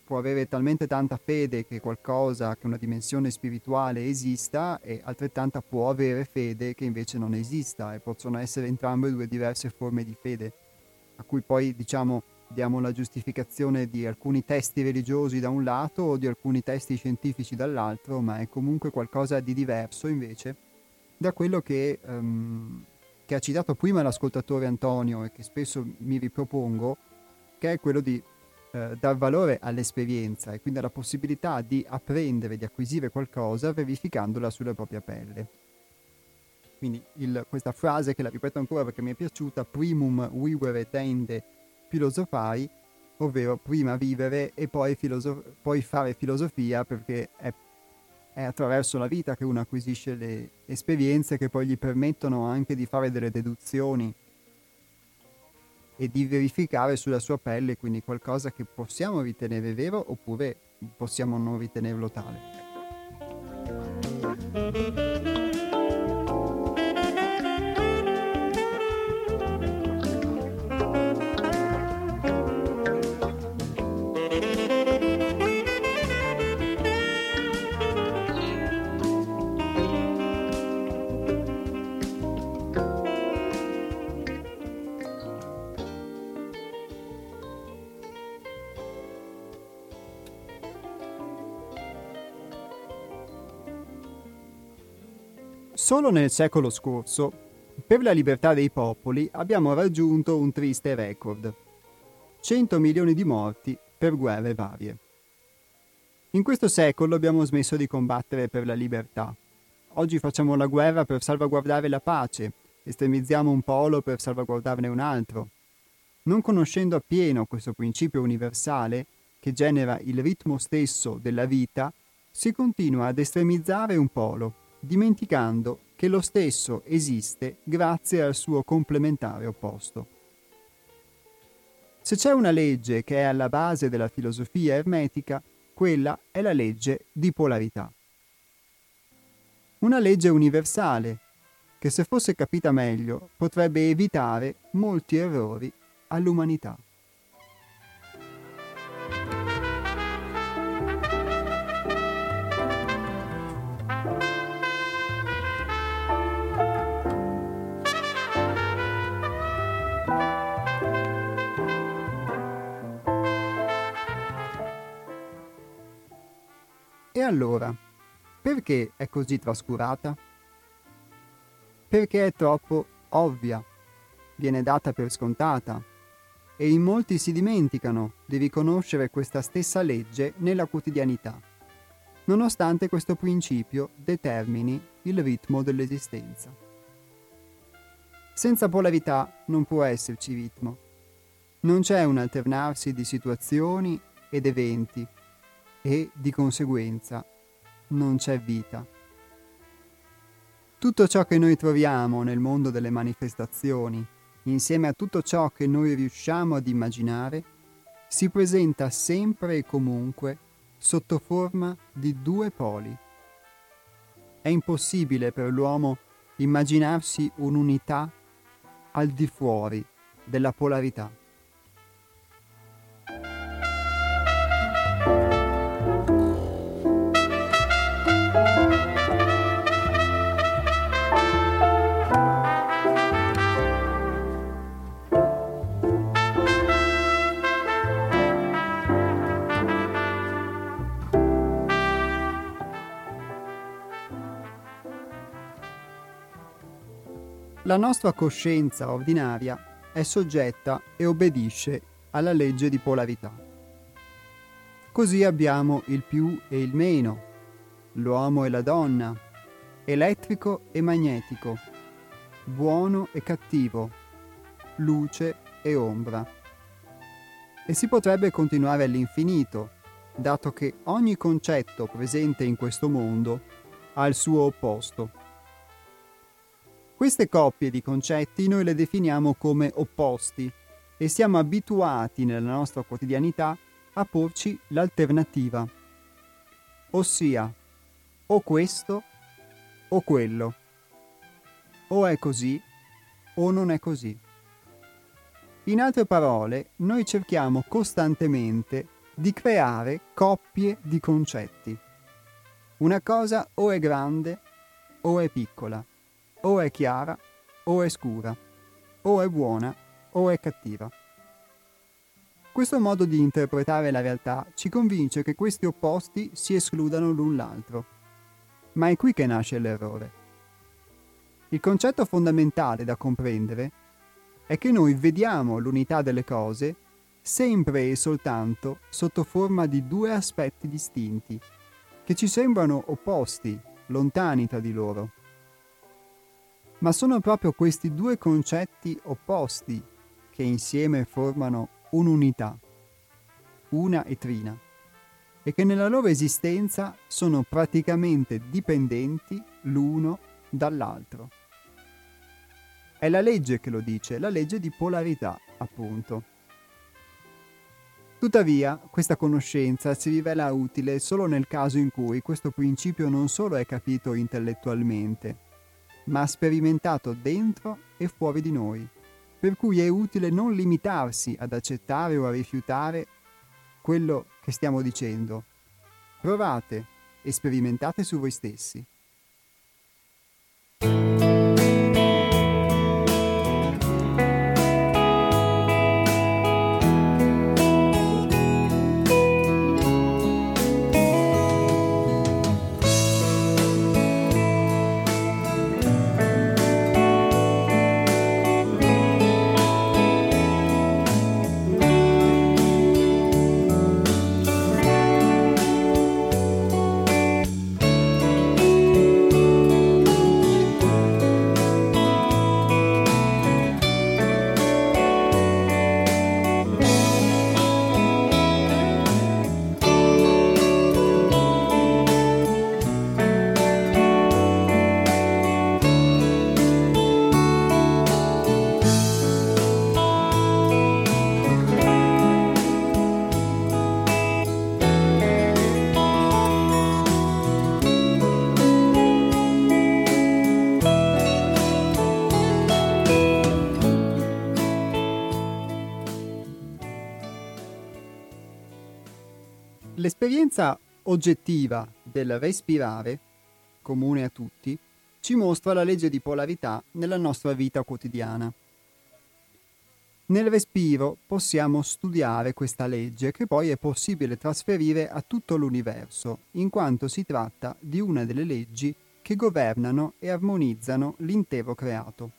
può avere talmente tanta fede che qualcosa, che una dimensione spirituale esista e altrettanta può avere fede che invece non esista e possono essere entrambe due diverse forme di fede a cui poi diciamo diamo la giustificazione di alcuni testi religiosi da un lato o di alcuni testi scientifici dall'altro, ma è comunque qualcosa di diverso invece da quello che, um, che ha citato prima l'ascoltatore Antonio e che spesso mi ripropongo, che è quello di eh, dar valore all'esperienza e quindi alla possibilità di apprendere, di acquisire qualcosa verificandola sulla propria pelle. Quindi il, questa frase che la ripeto ancora perché mi è piaciuta, primum vivere tende filosofai, ovvero prima vivere e poi, filosof- poi fare filosofia perché è, è, attraverso la vita che uno acquisisce le esperienze che poi gli permettono anche di fare delle deduzioni e di verificare sulla sua pelle quindi qualcosa che possiamo ritenere vero oppure possiamo non ritenerlo tale. Solo nel secolo scorso, per la libertà dei popoli, abbiamo raggiunto un triste record. 100 milioni di morti per guerre varie. In questo secolo abbiamo smesso di combattere per la libertà. Oggi facciamo la guerra per salvaguardare la pace, estremizziamo un polo per salvaguardarne un altro. Non conoscendo appieno questo principio universale, che genera il ritmo stesso della vita, si continua ad estremizzare un polo, dimenticando che lo stesso esiste grazie al suo complementare opposto. Se c'è una legge che è alla base della filosofia ermetica, quella è la legge di polarità. Una legge universale che se fosse capita meglio potrebbe evitare molti errori all'umanità. E allora, perché è così trascurata? Perché è troppo ovvia, viene data per scontata e in molti si dimenticano di riconoscere questa stessa legge nella quotidianità, nonostante questo principio determini il ritmo dell'esistenza. Senza polarità non può esserci ritmo. Non c'è un alternarsi di situazioni ed eventi e, di conseguenza, non c'è vita. Tutto ciò che noi troviamo nel mondo delle manifestazioni, insieme a tutto ciò che noi riusciamo ad immaginare, si presenta sempre e comunque sotto forma di due poli. È impossibile per l'uomo immaginarsi un'unità al di fuori della polarità. La nostra coscienza ordinaria è soggetta e obbedisce alla legge di polarità. Così abbiamo il più e il meno, l'uomo e la donna, elettrico e magnetico, buono e cattivo, luce e ombra. E si potrebbe continuare all'infinito, dato che ogni concetto presente in questo mondo ha il suo opposto. Queste coppie di concetti noi le definiamo come opposti e siamo abituati nella nostra quotidianità a porci l'alternativa, ossia o questo o quello, o è così o non è così. In altre parole, noi cerchiamo costantemente di creare coppie di concetti. Una cosa o è grande o è piccola o è chiara o è scura, o è buona o è cattiva. Questo modo di interpretare la realtà ci convince che questi opposti si escludano l'un l'altro. Ma è qui che nasce l'errore. Il concetto fondamentale da comprendere è che noi vediamo l'unità delle cose sempre e soltanto sotto forma di due aspetti distinti, che ci sembrano opposti, lontani tra di loro. Ma sono proprio questi due concetti opposti che insieme formano un'unità, una e trina, e che nella loro esistenza sono praticamente dipendenti l'uno dall'altro. È la legge che lo dice, la legge di polarità, appunto. Tuttavia, questa conoscenza si rivela utile solo nel caso in cui questo principio non solo è capito intellettualmente, ma sperimentato dentro e fuori di noi, per cui è utile non limitarsi ad accettare o a rifiutare quello che stiamo dicendo. Provate e sperimentate su voi stessi. L'esperienza oggettiva del respirare, comune a tutti, ci mostra la legge di polarità nella nostra vita quotidiana. Nel respiro possiamo studiare questa legge che poi è possibile trasferire a tutto l'universo, in quanto si tratta di una delle leggi che governano e armonizzano l'intero creato.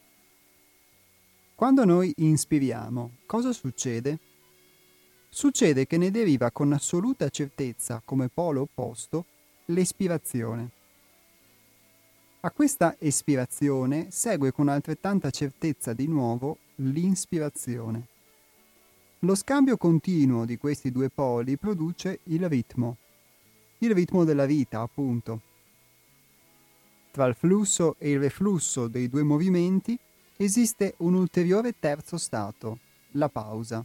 Quando noi inspiriamo, cosa succede? Succede che ne deriva con assoluta certezza come polo opposto l'espirazione. A questa espirazione segue con altrettanta certezza di nuovo l'inspirazione. Lo scambio continuo di questi due poli produce il ritmo, il ritmo della vita, appunto. Tra il flusso e il reflusso dei due movimenti esiste un ulteriore terzo stato, la pausa.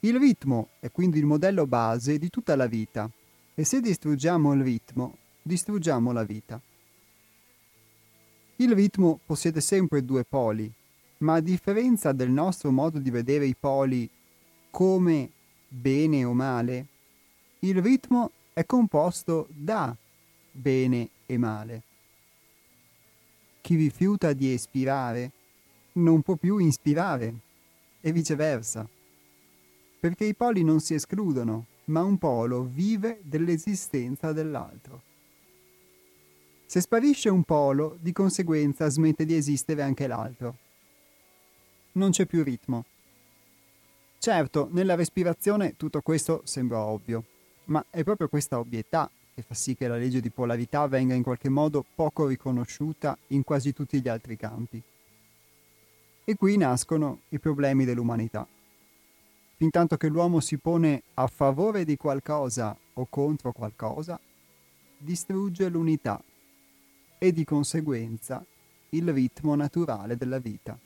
Il ritmo è quindi il modello base di tutta la vita e se distruggiamo il ritmo distruggiamo la vita. Il ritmo possiede sempre due poli, ma a differenza del nostro modo di vedere i poli come bene o male, il ritmo è composto da bene e male. Chi rifiuta di espirare non può più inspirare e viceversa, perché i poli non si escludono, ma un polo vive dell'esistenza dell'altro. Se sparisce un polo, di conseguenza smette di esistere anche l'altro. Non c'è più ritmo. Certo, nella respirazione tutto questo sembra ovvio, ma è proprio questa ovvietà che fa sì che la legge di polarità venga in qualche modo poco riconosciuta in quasi tutti gli altri campi. E qui nascono i problemi dell'umanità. Fintanto che l'uomo si pone a favore di qualcosa o contro qualcosa, distrugge l'unità e di conseguenza il ritmo naturale della vita.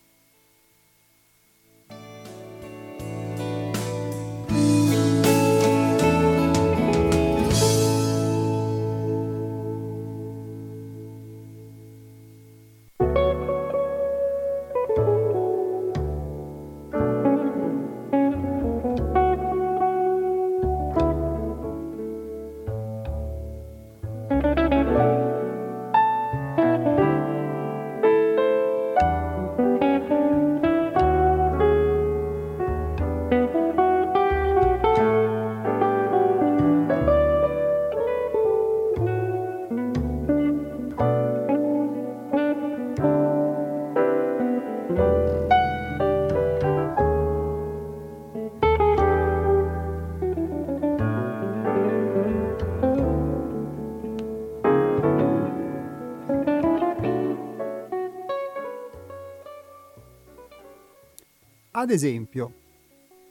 Ad esempio,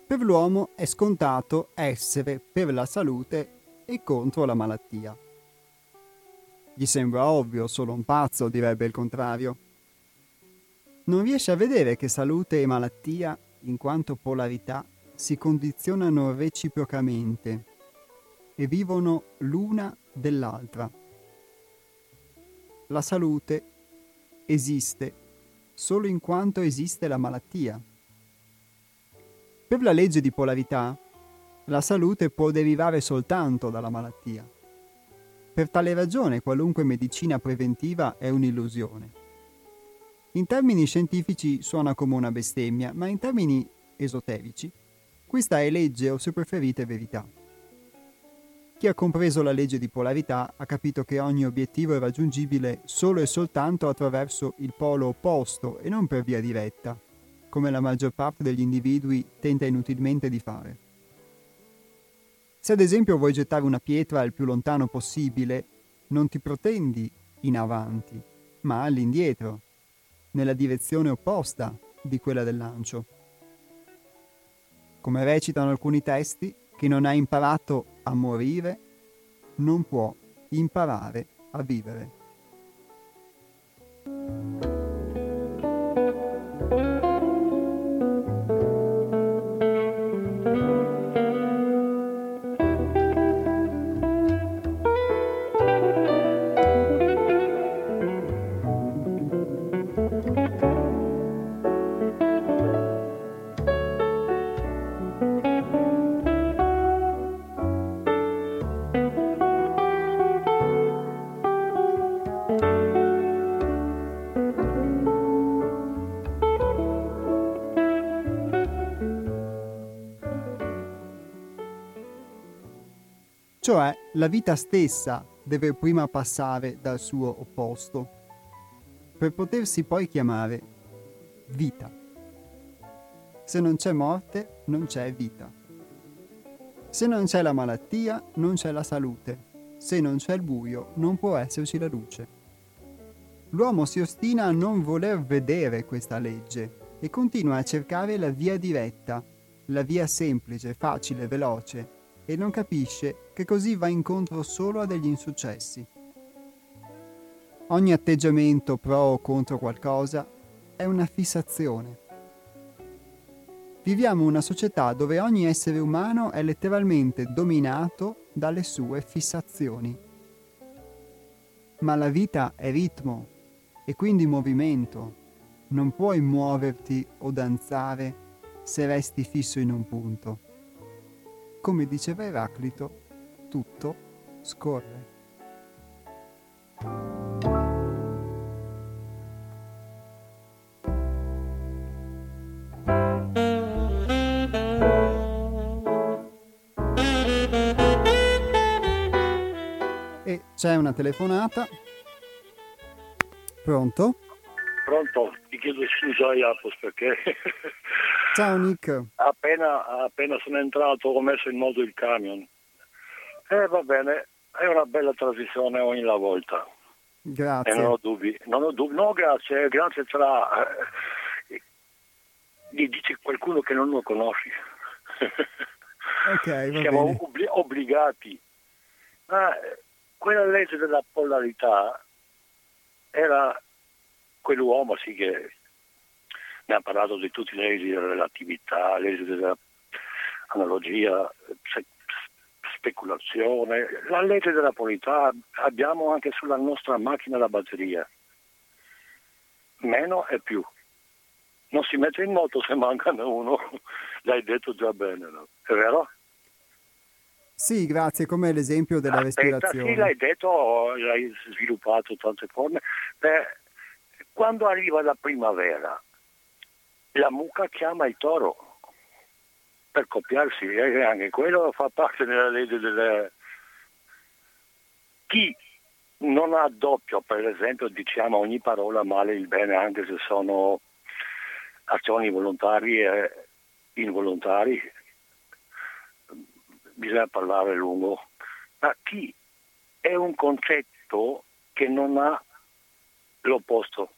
per l'uomo è scontato essere per la salute e contro la malattia. Gli sembra ovvio, solo un pazzo direbbe il contrario. Non riesce a vedere che salute e malattia, in quanto polarità, si condizionano reciprocamente e vivono l'una dell'altra. La salute esiste solo in quanto esiste la malattia per la legge di polarità, la salute può derivare soltanto dalla malattia. Per tale ragione qualunque medicina preventiva è un'illusione. In termini scientifici suona come una bestemmia, ma in termini esoterici questa è legge o se preferite verità. Chi ha compreso la legge di polarità ha capito che ogni obiettivo è raggiungibile solo e soltanto attraverso il polo opposto e non per via diretta, come la maggior parte degli individui tenta inutilmente di fare. Se ad esempio vuoi gettare una pietra il più lontano possibile, non ti protendi in avanti, ma all'indietro, nella direzione opposta di quella del lancio. Come recitano alcuni testi, chi non ha imparato a morire non può imparare a vivere. Cioè la vita stessa deve prima passare dal suo opposto, per potersi poi chiamare vita. Se non c'è morte, non c'è vita. Se non c'è la malattia, non c'è la salute. Se non c'è il buio, non può esserci la luce. L'uomo si ostina a non voler vedere questa legge e continua a cercare la via diretta, la via semplice, facile, veloce, e non capisce che così va incontro solo a degli insuccessi. Ogni atteggiamento pro o contro qualcosa è una fissazione. Viviamo una società dove ogni essere umano è letteralmente dominato dalle sue fissazioni. Ma la vita è ritmo e quindi movimento. Non puoi muoverti o danzare se resti fisso in un punto. Come diceva Eraclito, tutto scorre. C'è una telefonata. Pronto? Pronto, ti chiedo scusa Iapos perché Ciao Nick. appena, appena sono entrato ho messo in moto il camion. E va bene, è una bella trasmissione ogni la volta. E non Grazie. ho dubbi. Non ho dubbi. No, grazie, grazie tra... eh, gli dici qualcuno che non lo conosci. Ok, va Siamo obbli- obbligati. Ma eh, quella legge della polarità era quell'uomo sì che ne ha parlato di tutte le leggi della relatività, leggi dell'analogia, speculazione. La legge della polarità abbiamo anche sulla nostra macchina la batteria. Meno e più. Non si mette in moto se mancano uno. L'hai detto già bene, no? È vero? Sì, grazie, come l'esempio della Aspetta, respirazione. sì, l'hai detto, l'hai sviluppato tante forme. Beh, quando arriva la primavera, la mucca chiama il toro per copiarsi, e anche quello fa parte della legge delle... Chi non ha doppio, per esempio, diciamo ogni parola male il bene, anche se sono azioni volontarie e involontarie, bisogna parlare lungo, ma chi è un concetto che non ha l'opposto.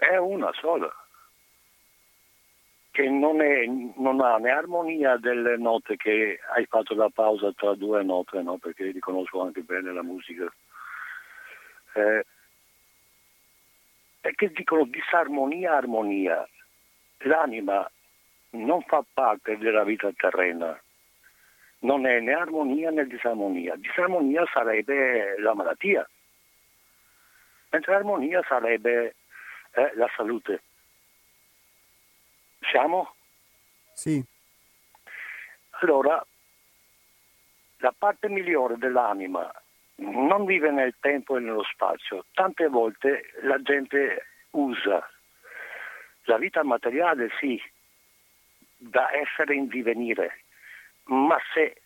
È una sola, che non, è, non ha né armonia delle note che hai fatto la pausa tra due note, no? perché riconosco anche bene la musica. Eh, che dicono disarmonia, armonia. L'anima non fa parte della vita terrena, non è né armonia né disarmonia. Disarmonia sarebbe la malattia, mentre armonia sarebbe eh, la salute. Siamo? Sì, Allora, la parte migliore dell'anima non vive nel tempo e nello spazio. Tante volte la gente usa la vita materiale, sì, da essere in divenire, ma se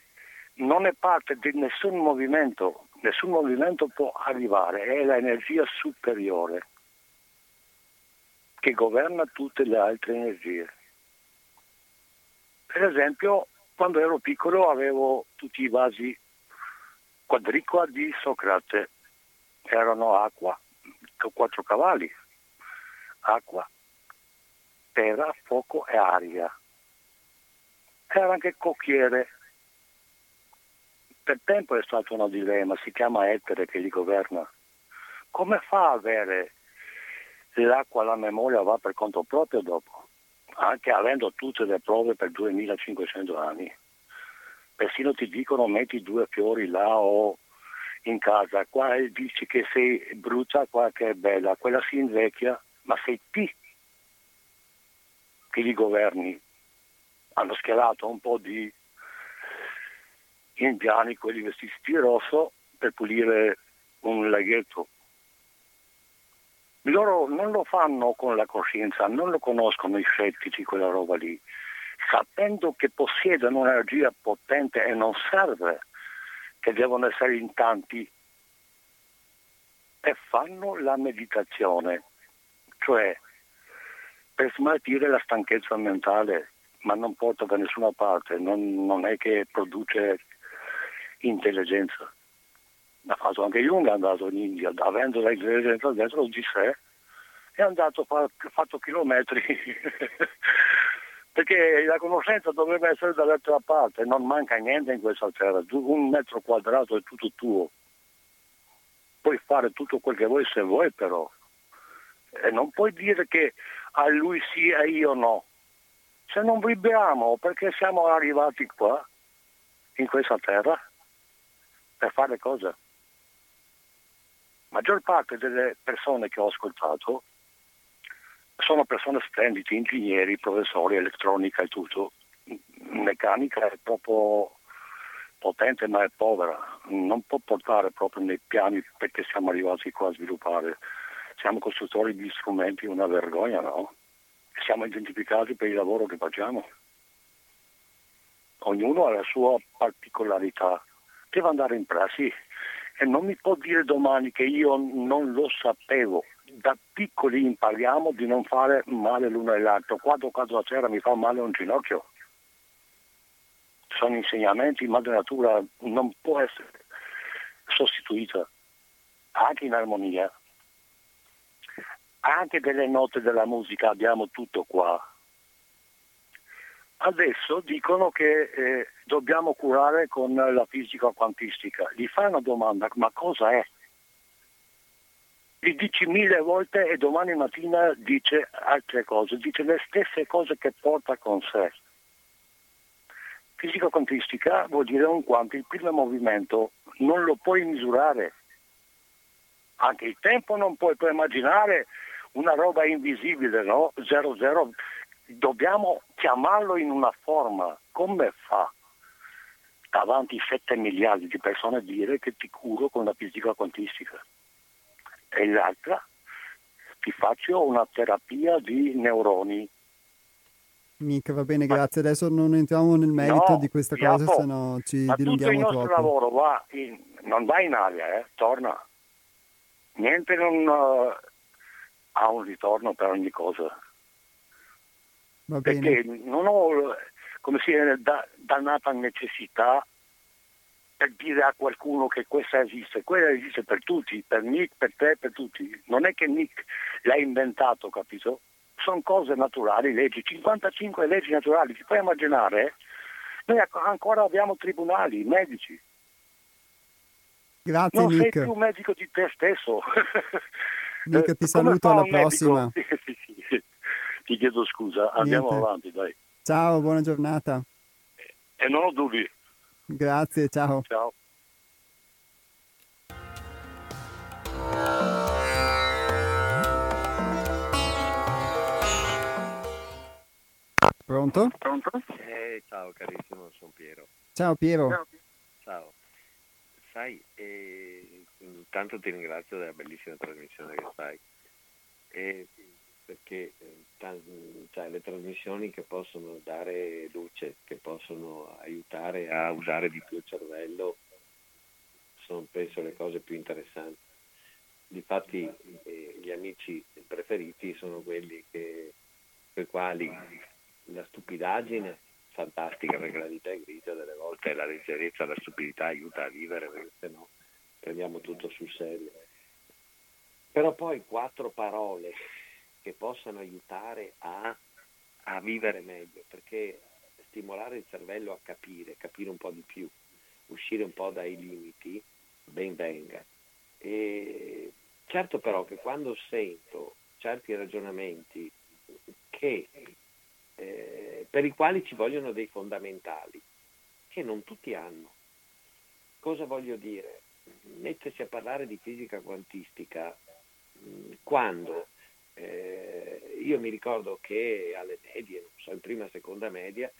non è parte di nessun movimento, nessun movimento può arrivare, è l'energia superiore che governa tutte le altre energie. Per esempio, quando ero piccolo avevo tutti i vasi quadricua di Socrate, erano acqua, quattro cavalli, acqua, terra, fuoco e aria. Era anche cocchiere. Per tempo è stato un dilemma, si chiama etere che li governa. Come fa a avere l'acqua alla memoria va per conto proprio dopo, anche avendo tutte le prove per 2500 anni. Persino ti dicono metti due fiori là o in casa, qua dici che sei brutta, qua che è bella, quella si invecchia, ma sei ti che li governi. Hanno schierato un po' di indiani, quelli vestiti di rosso, per pulire un laghetto loro non lo fanno con la coscienza, non lo conoscono i scettici quella roba lì. sapendo che possiedono un'energia potente e non serve che devono essere in tanti, e fanno la meditazione, cioè per smaltire la stanchezza mentale, ma non porta da nessuna parte, non, non è che produce intelligenza. Ha fatto anche Jung, è andato in India, avendo l'intelligenza dentro di sé, è andato, ha fatto chilometri, perché la conoscenza dovrebbe essere dall'altra parte, non manca niente in questa terra, un metro quadrato è tutto tuo, puoi fare tutto quel che vuoi se vuoi però, e non puoi dire che a lui sì e io no. Se non vibriamo, perché siamo arrivati qua, in questa terra, per fare cosa? Maggior parte delle persone che ho ascoltato sono persone splendide, ingegneri, professori, elettronica e tutto. Meccanica è proprio potente ma è povera, non può portare proprio nei piani perché siamo arrivati qua a sviluppare siamo costruttori di strumenti, una vergogna, no? Siamo identificati per il lavoro che facciamo. Ognuno ha la sua particolarità, deve andare in prassi e non mi può dire domani che io non lo sapevo. Da piccoli impariamo di non fare male l'uno e l'altro. Quando cado a terra mi fa male un ginocchio. Sono insegnamenti, madre natura non può essere sostituita, anche in armonia anche delle note della musica abbiamo tutto qua. Adesso dicono che eh, dobbiamo curare con la fisica quantistica. Gli fai una domanda, ma cosa è? Gli dici mille volte e domani mattina dice altre cose, dice le stesse cose che porta con sé. Fisica quantistica vuol dire un quanto il primo movimento non lo puoi misurare. Anche il tempo non puoi, puoi immaginare una roba invisibile, no? 00, dobbiamo chiamarlo in una forma. Come fa davanti a 7 miliardi di persone a dire che ti curo con la fisica quantistica? E l'altra, ti faccio una terapia di neuroni. Mica, va bene, grazie. Adesso non entriamo nel merito no, di questa cosa, se no ci dilunghiamo tutto il nostro troppo. lavoro va in, non va in aria, eh, torna. Niente non... Uh, ha un ritorno per ogni cosa. Perché non ho, come si da, dannata necessità per dire a qualcuno che questa esiste. Quella esiste per tutti, per Nick, per te, per tutti. Non è che Nick l'ha inventato, capito? Sono cose naturali, leggi, 55 leggi naturali, ti puoi immaginare? Noi ancora abbiamo tribunali, medici. Grazie non Nick. sei più medico di te stesso. Nick, ti saluto, alla un medico? Ti chiedo scusa, andiamo Niente. avanti, dai. Ciao, buona giornata. E non ho dubbi. Grazie, ciao. Ciao. Pronto? Eh, ciao carissimo, sono Piero. Ciao Piero. Ciao. Sai, eh, intanto ti ringrazio della bellissima trasmissione che fai. Eh, perché eh, cioè, le trasmissioni che possono dare luce, che possono aiutare a usare di più il cervello, sono penso le cose più interessanti. Difatti eh, gli amici preferiti sono quelli che, per quali la stupidaggine fantastica perché la vita è grigia delle volte la leggerezza, la stupidità aiuta a vivere perché se no prendiamo tutto sul serio. Però poi quattro parole che possano aiutare a, a vivere meglio, perché stimolare il cervello a capire, capire un po' di più, uscire un po' dai limiti, ben venga. E certo però che quando sento certi ragionamenti che eh, per i quali ci vogliono dei fondamentali, che non tutti hanno. Cosa voglio dire? Mettersi a parlare di fisica quantistica mh, quando eh, io mi ricordo che alle medie, non so, in prima e seconda media,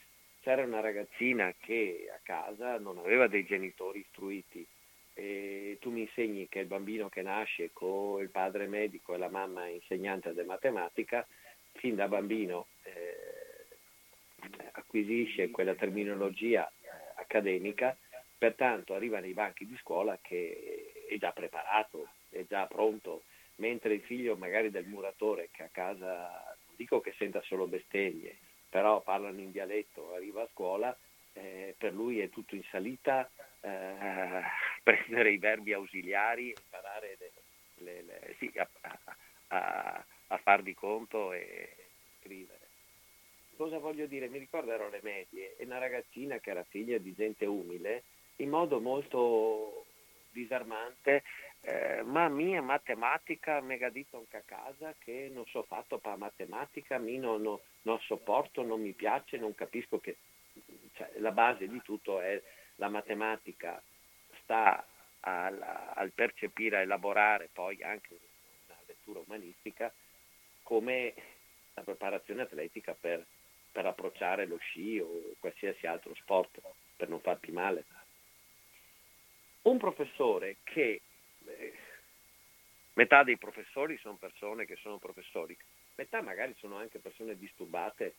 c'era una ragazzina che a casa non aveva dei genitori istruiti. E tu mi insegni che il bambino che nasce con il padre medico e la mamma insegnante di matematica, fin da bambino eh, acquisisce quella terminologia eh, accademica, pertanto arriva nei banchi di scuola che è già preparato, è già pronto, mentre il figlio magari del muratore che a casa, non dico che senta solo bestemmie, però parlano in dialetto, arriva a scuola, eh, per lui è tutto in salita, eh, prendere i verbi ausiliari, imparare le, le, le, sì, a, a, a, far di conto e scrivere. Cosa voglio dire? Mi ricordo ero alle medie e una ragazzina che era figlia di gente umile, in modo molto disarmante, eh, ma mia matematica mi ha detto anche a casa che non so fatto per matematica, mi non, non, non sopporto, non mi piace, non capisco che cioè, la base di tutto è la matematica sta al, al percepire, a elaborare poi anche una lettura umanistica come la preparazione atletica per, per approcciare lo sci o qualsiasi altro sport per non farti male. Un professore che metà dei professori sono persone che sono professori, metà magari sono anche persone disturbate.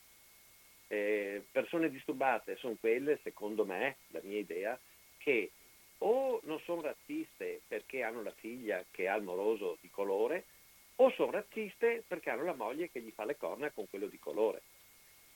Eh, persone disturbate sono quelle, secondo me, la mia idea, che o non sono razziste perché hanno la figlia che ha il moroso di colore, o sono razziste perché hanno la moglie che gli fa le corna con quello di colore.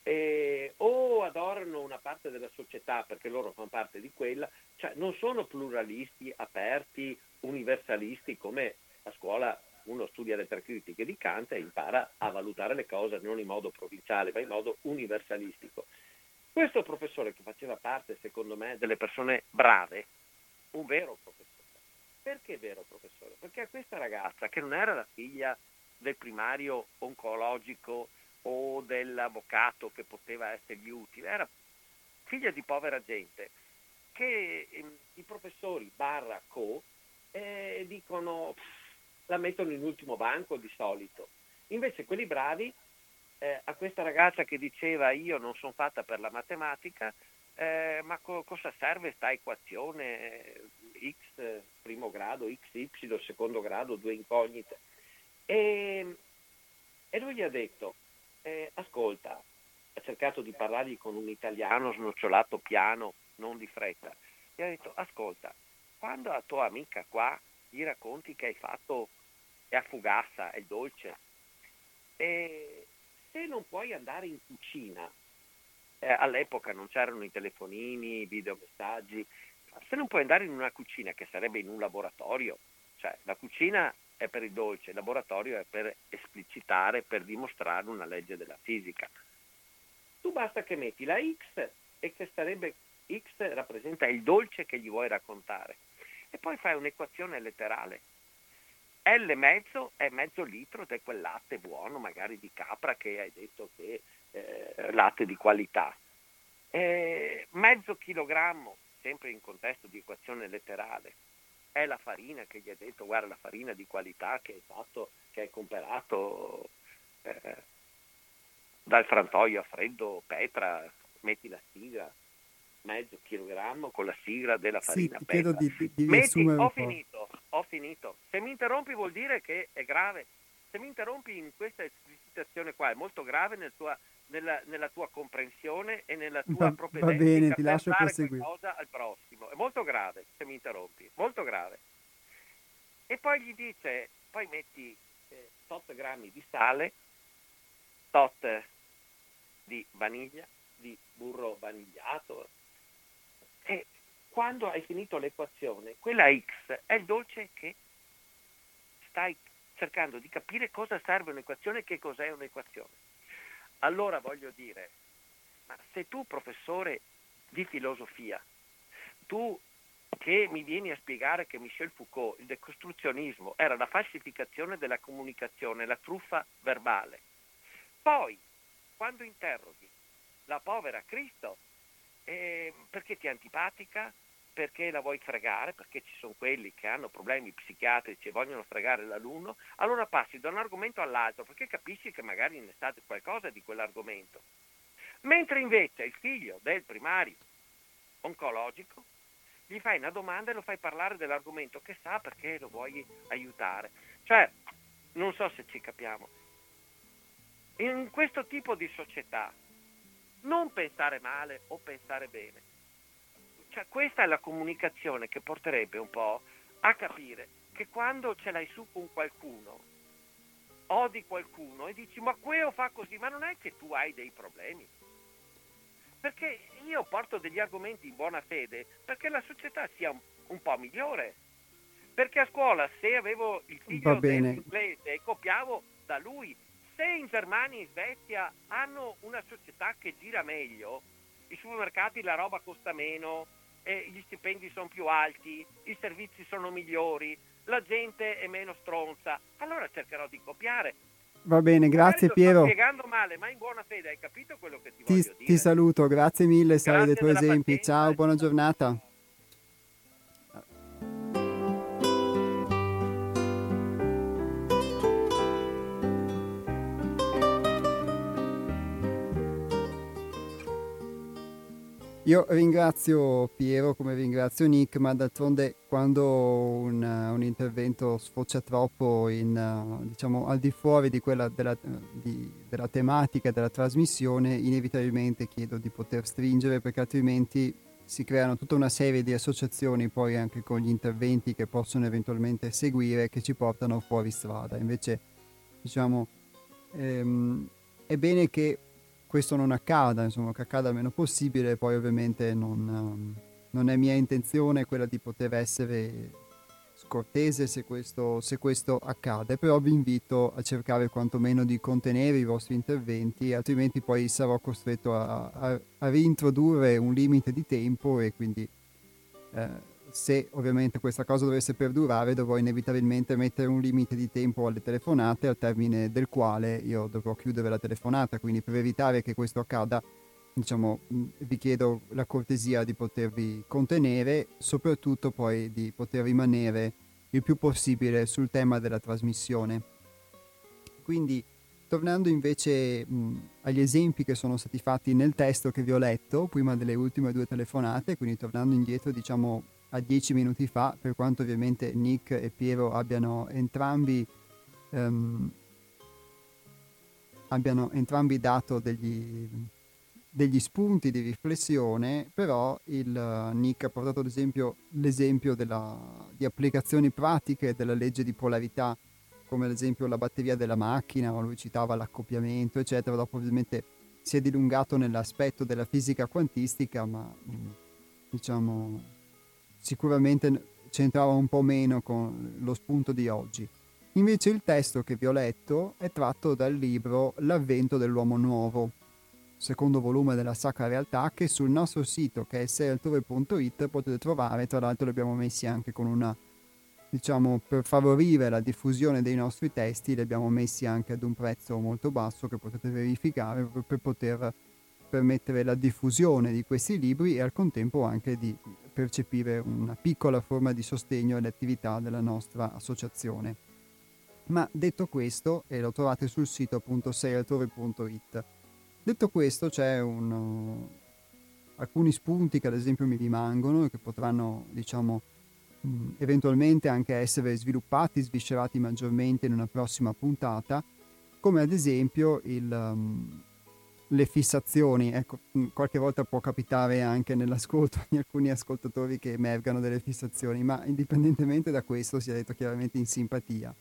E, o adorano una parte della società perché loro fanno parte di quella, cioè non sono pluralisti, aperti, universalisti come a scuola uno studia le tre critiche di Kant e impara a valutare le cose non in modo provinciale ma in modo universalistico. Questo professore che faceva parte, secondo me, delle persone brave, un vero professore. Perché vero professore? Perché a questa ragazza, che non era la figlia del primario oncologico o dell'avvocato che poteva essergli utile, era figlia di povera gente, che eh, i professori barra co eh, dicono la mettono in ultimo banco di solito. Invece quelli bravi, eh, a questa ragazza che diceva io non sono fatta per la matematica, eh, ma co- cosa serve sta equazione x primo grado, xy secondo grado, due incognite? E, e lui gli ha detto, eh, ascolta, ha cercato di parlargli con un italiano snocciolato piano, non di fretta, gli ha detto, ascolta, quando a tua amica qua gli racconti che hai fatto è a fugassa, è dolce, e se non puoi andare in cucina eh, all'epoca non c'erano i telefonini, i videomessaggi, se non puoi andare in una cucina che sarebbe in un laboratorio, cioè la cucina è per il dolce, il laboratorio è per esplicitare, per dimostrare una legge della fisica. Tu basta che metti la X e che sarebbe X rappresenta il dolce che gli vuoi raccontare e poi fai un'equazione letterale. L mezzo è mezzo litro ed è quel latte buono, magari di capra che hai detto che eh, latte di qualità. Eh, mezzo chilogrammo, sempre in contesto di equazione letterale, è la farina che gli ha detto guarda la farina di qualità che hai fatto, che hai comprato eh, dal frantoio a freddo, Petra, metti la sigla, mezzo chilogrammo con la sigla della farina sì, Petra. Di, di, di metti, ho finito, ho finito. Se mi interrompi vuol dire che è grave. Se mi interrompi in questa esplicitazione qua è molto grave nel tua, nella, nella, tua comprensione e nella tua va, va bene, ti lascio proseguire. qualcosa al prossimo. È molto grave se mi interrompi, molto grave. E poi gli dice, poi metti eh, tot grammi di sale, tot di vaniglia, di burro vanigliato. E quando hai finito l'equazione, quella X è il dolce che stai cercando di capire cosa serve un'equazione e che cos'è un'equazione. Allora voglio dire, ma se tu professore di filosofia, tu che mi vieni a spiegare che Michel Foucault, il decostruzionismo, era la falsificazione della comunicazione, la truffa verbale, poi quando interroghi la povera Cristo, eh, perché ti è antipatica, perché la vuoi fregare, perché ci sono quelli che hanno problemi psichiatrici e vogliono fregare l'alunno, allora passi da un argomento all'altro perché capisci che magari ne sa qualcosa di quell'argomento. Mentre invece il figlio del primario oncologico gli fai una domanda e lo fai parlare dell'argomento che sa perché lo vuoi aiutare. Cioè, non so se ci capiamo. In questo tipo di società non pensare male o pensare bene. Cioè, questa è la comunicazione che porterebbe un po' a capire che quando ce l'hai su con qualcuno, odi qualcuno e dici ma quello fa così, ma non è che tu hai dei problemi. Perché io porto degli argomenti in buona fede perché la società sia un, un po' migliore. Perché a scuola se avevo il figlio inglese e copiavo da lui, se in Germania e in Svezia hanno una società che gira meglio, i supermercati la roba costa meno, eh, gli stipendi sono più alti, i servizi sono migliori, la gente è meno stronza, allora cercherò di copiare. Va bene, grazie Magari Piero. Sto spiegando male, ma in buona fede hai capito quello che ti, ti voglio dire? Ti saluto, grazie mille, sai dei tuoi esempi. pazienza. Ciao, buona giornata. Io ringrazio Piero come ringrazio Nick, ma d'altronde quando un, un intervento sfocia troppo in, diciamo, al di fuori di quella della, di, della tematica della trasmissione, inevitabilmente chiedo di poter stringere perché altrimenti si creano tutta una serie di associazioni poi anche con gli interventi che possono eventualmente seguire che ci portano fuori strada. Invece, diciamo, ehm, è bene che questo non accada, insomma, che accada il meno possibile, poi ovviamente non, um, non, è mia intenzione quella di poter essere scortese se questo, se questo, accade, però vi invito a cercare quantomeno di contenere i vostri interventi, altrimenti poi sarò costretto a, a, a reintrodurre un limite di tempo e quindi eh, se ovviamente questa cosa dovesse perdurare dovrò inevitabilmente mettere un limite di tempo alle telefonate al termine del quale io dovrò chiudere la telefonata, quindi per evitare che questo accada diciamo, vi chiedo la cortesia di potervi contenere, soprattutto poi di poter rimanere il più possibile sul tema della trasmissione. Quindi tornando invece mh, agli esempi che sono stati fatti nel testo che vi ho letto prima delle ultime due telefonate, quindi tornando indietro diciamo a dieci minuti fa, per quanto ovviamente Nick e Piero abbiano entrambi, um, abbiano entrambi dato degli, degli, spunti di riflessione, però il uh, Nick ha portato ad esempio l'esempio della, di applicazioni pratiche della legge di polarità, come ad esempio la batteria della macchina, o lui citava l'accoppiamento, eccetera. Dopo ovviamente si è dilungato nell'aspetto della fisica quantistica, ma diciamo sicuramente c'entrava un po' meno con lo spunto di oggi. Invece il testo che vi ho letto è tratto dal libro L'avvento dell'uomo nuovo, secondo volume della Sacra Realtà, che sul nostro sito che è seialtore.it potete trovare, tra l'altro li abbiamo messi anche con una, diciamo, per favorire la diffusione dei nostri testi, li abbiamo messi anche ad un prezzo molto basso che potete verificare per poter permettere la diffusione di questi libri e al contempo anche di percepire una piccola forma di sostegno alle attività della nostra associazione. Ma detto questo, e lo trovate sul sito appunto seialtore.it, detto questo c'è un, alcuni spunti che ad esempio mi rimangono e che potranno diciamo eventualmente anche essere sviluppati, sviscerati maggiormente in una prossima puntata, come ad esempio il, um, le fissazioni, ecco, mm, qualche volta può capitare anche nell'ascolto di alcuni ascoltatori che emergano delle fissazioni, ma indipendentemente da questo si è detto chiaramente in simpatia.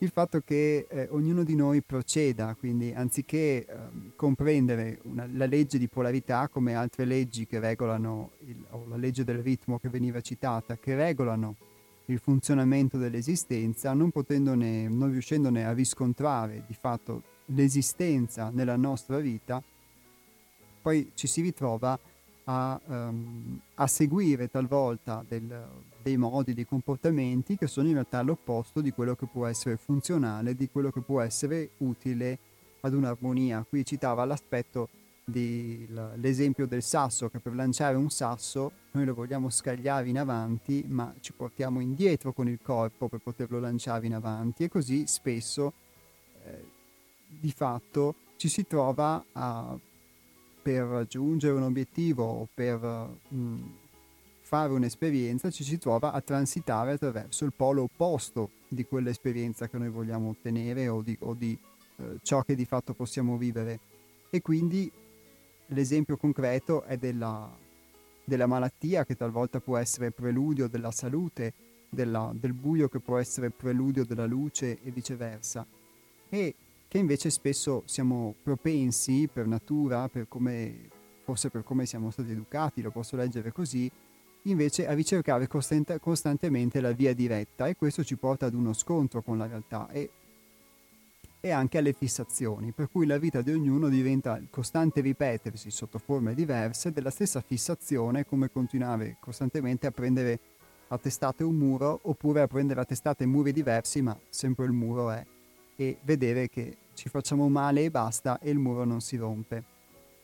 Il fatto che eh, ognuno di noi proceda, quindi anziché eh, comprendere una, la legge di polarità come altre leggi che regolano, il, o la legge del ritmo che veniva citata, che regolano il funzionamento dell'esistenza, non, potendone, non riuscendone a riscontrare di fatto l'esistenza nella nostra vita, poi ci si ritrova a, um, a seguire talvolta del, dei modi, dei comportamenti che sono in realtà l'opposto di quello che può essere funzionale, di quello che può essere utile ad un'armonia. Qui citava l'aspetto dell'esempio del sasso, che per lanciare un sasso noi lo vogliamo scagliare in avanti, ma ci portiamo indietro con il corpo per poterlo lanciare in avanti e così spesso di fatto ci si trova a, per raggiungere un obiettivo o per mh, mm, fare un'esperienza, ci si trova a transitare attraverso il polo opposto di quell'esperienza che noi vogliamo ottenere o di, o di eh, ciò che di fatto possiamo vivere. E quindi l'esempio concreto è della, della, malattia che talvolta può essere preludio della salute, della, del buio che può essere preludio della luce e viceversa. E che invece spesso siamo propensi per natura, per come, forse per come siamo stati educati, lo posso leggere così, invece a ricercare costant- costantemente la via diretta e questo ci porta ad uno scontro con la realtà e, e, anche alle fissazioni, per cui la vita di ognuno diventa il costante ripetersi sotto forme diverse della stessa fissazione come continuare costantemente a prendere a testate un muro oppure a prendere a testate muri diversi ma sempre il muro è e vedere che ci facciamo male e basta e il muro non si rompe.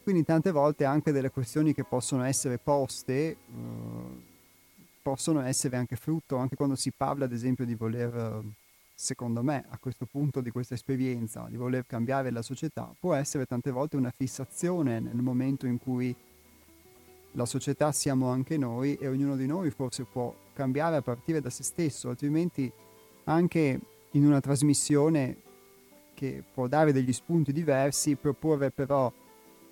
Quindi tante volte anche delle questioni che possono essere poste uh, possono essere anche frutto, anche quando si parla ad esempio di voler, secondo me, a questo punto di questa esperienza, di voler cambiare la società, può essere tante volte una fissazione nel momento in cui la società siamo anche noi e ognuno di noi forse può cambiare a partire da se stesso, altrimenti anche in una trasmissione che può dare degli spunti diversi, proporre però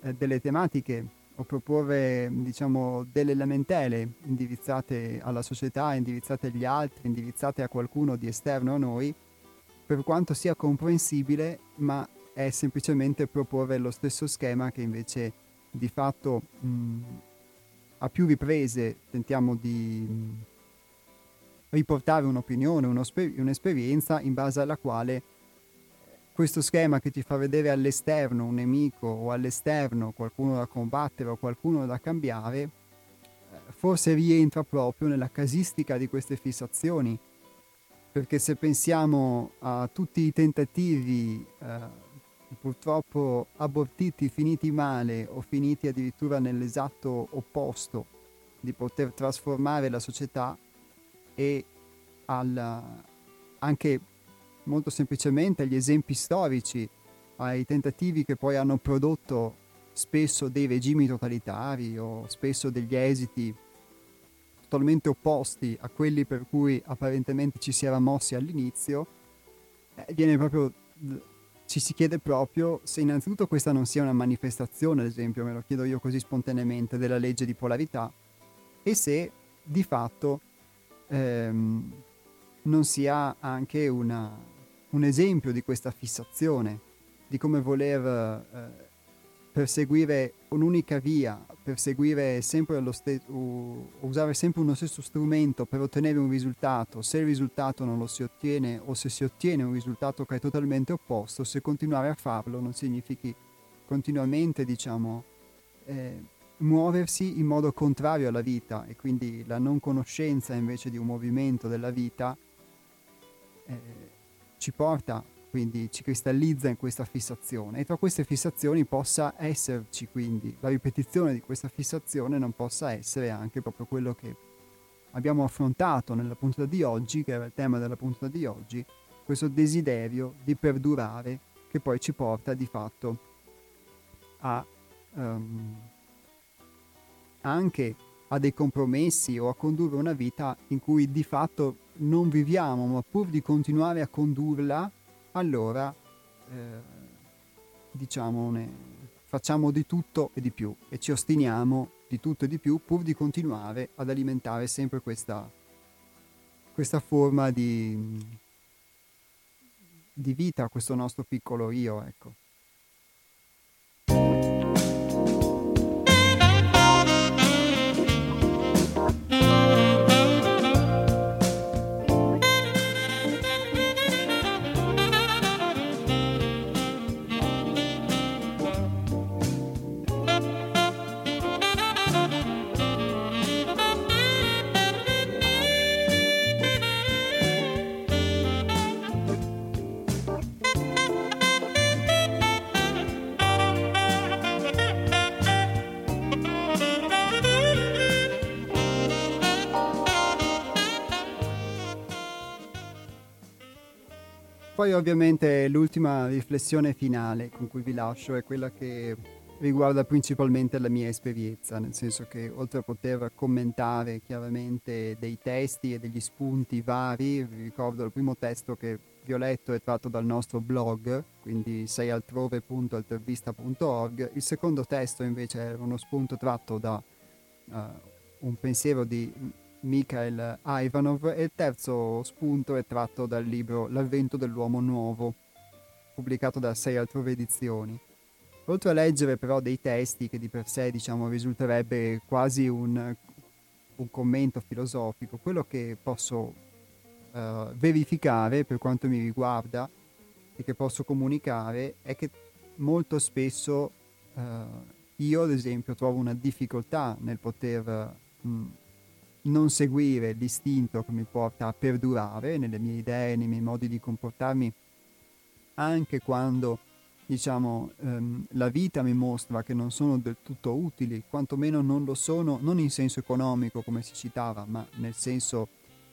eh, delle tematiche o proporre diciamo delle lamentele indirizzate alla società, indirizzate agli altri, indirizzate a qualcuno di esterno a noi, per quanto sia comprensibile, ma è semplicemente proporre lo stesso schema che invece di fatto mh, a più riprese tentiamo di mh, riportare un'opinione, un'esperienza in base alla quale questo schema che ti fa vedere all'esterno un nemico o all'esterno qualcuno da combattere o qualcuno da cambiare, eh, forse rientra proprio nella casistica di queste fissazioni. Perché se pensiamo a tutti i tentativi eh, purtroppo abortiti, finiti male o finiti addirittura nell'esatto opposto di poter trasformare la società e alla, anche molto semplicemente agli esempi storici, ai tentativi che poi hanno prodotto spesso dei regimi totalitari o spesso degli esiti totalmente opposti a quelli per cui apparentemente ci si era mossi all'inizio, eh, proprio, ci si chiede proprio se innanzitutto questa non sia una manifestazione, ad esempio, me lo chiedo io così spontaneamente, della legge di polarità, e se di fatto ehm, non sia anche una, un esempio di questa fissazione, di come voler eh, perseguire un'unica via, perseguire sempre lo stesso, usare sempre uno stesso strumento per ottenere un risultato, se il risultato non lo si ottiene o se si ottiene un risultato che è totalmente opposto, se continuare a farlo non significhi continuamente, diciamo, eh, muoversi in modo contrario alla vita e quindi la non conoscenza invece di un movimento della vita eh, ci porta, quindi ci cristallizza in questa fissazione. E tra queste fissazioni possa esserci quindi la ripetizione di questa fissazione non possa essere anche proprio quello che abbiamo affrontato nella puntata di oggi, che era il tema della puntata di oggi, questo desiderio di perdurare che poi ci porta di fatto a um, anche a dei compromessi o a condurre una vita in cui di fatto non viviamo, ma pur di continuare a condurla, allora eh, diciamo facciamo di tutto e di più e ci ostiniamo di tutto e di più pur di continuare ad alimentare sempre questa, questa forma di, di vita, questo nostro piccolo io, ecco. Poi ovviamente l'ultima riflessione finale con cui vi lascio è quella che riguarda principalmente la mia esperienza, nel senso che oltre a poter commentare chiaramente dei testi e degli spunti vari, vi ricordo il primo testo che vi ho letto è tratto dal nostro blog, quindi seialtrove.altervista.org, il secondo testo invece è uno spunto tratto da uh, un pensiero di Mikhail Ivanov e il terzo spunto è tratto dal libro L'avvento dell'uomo nuovo, pubblicato da Sei altrove edizioni. Oltre a leggere però dei testi che di per sé diciamo risulterebbe quasi un, un commento filosofico, quello che posso uh, verificare per quanto mi riguarda e che posso comunicare è che molto spesso uh, io ad esempio trovo una difficoltà nel poter mh, non seguire l'istinto che mi porta a perdurare nelle mie idee, nei miei modi di comportarmi, anche quando diciamo, ehm, la vita mi mostra che non sono del tutto utili, quantomeno non lo sono, non in senso economico come si citava, ma nel senso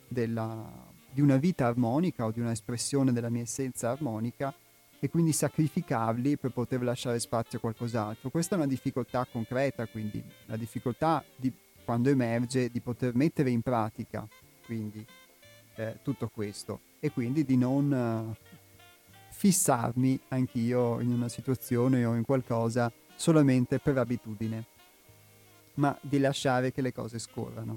della, di una vita armonica o di un'espressione della mia essenza armonica e quindi sacrificarli per poter lasciare spazio a qualcos'altro. Questa è una difficoltà concreta, quindi la difficoltà di, quando emerge di poter mettere in pratica quindi, eh, tutto questo e quindi di non eh, fissarmi anch'io in una situazione o in qualcosa solamente per abitudine, ma di lasciare che le cose scorrano.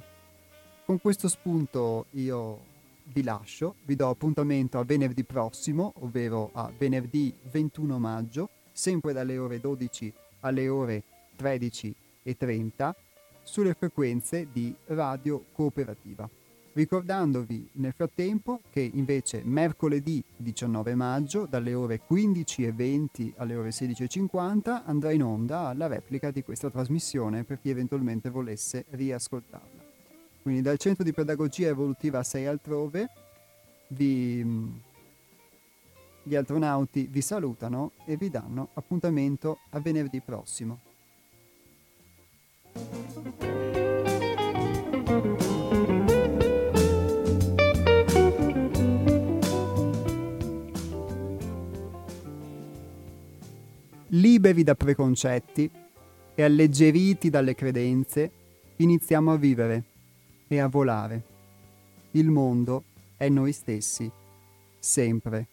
Con questo spunto io vi lascio, vi do appuntamento a venerdì prossimo, ovvero a venerdì 21 maggio, sempre dalle ore 12 alle ore 13.30, sulle frequenze di Radio Cooperativa ricordandovi nel frattempo che invece mercoledì 19 maggio dalle ore 15.20 alle ore 16.50 andrà in onda la replica di questa trasmissione per chi eventualmente volesse riascoltarla. Quindi dal Centro di Pedagogia Evolutiva 6 altrove vi, gli astronauti vi salutano e vi danno appuntamento a venerdì prossimo. Liberi da preconcetti e alleggeriti dalle credenze, iniziamo a vivere e a volare. Il mondo è noi stessi, sempre.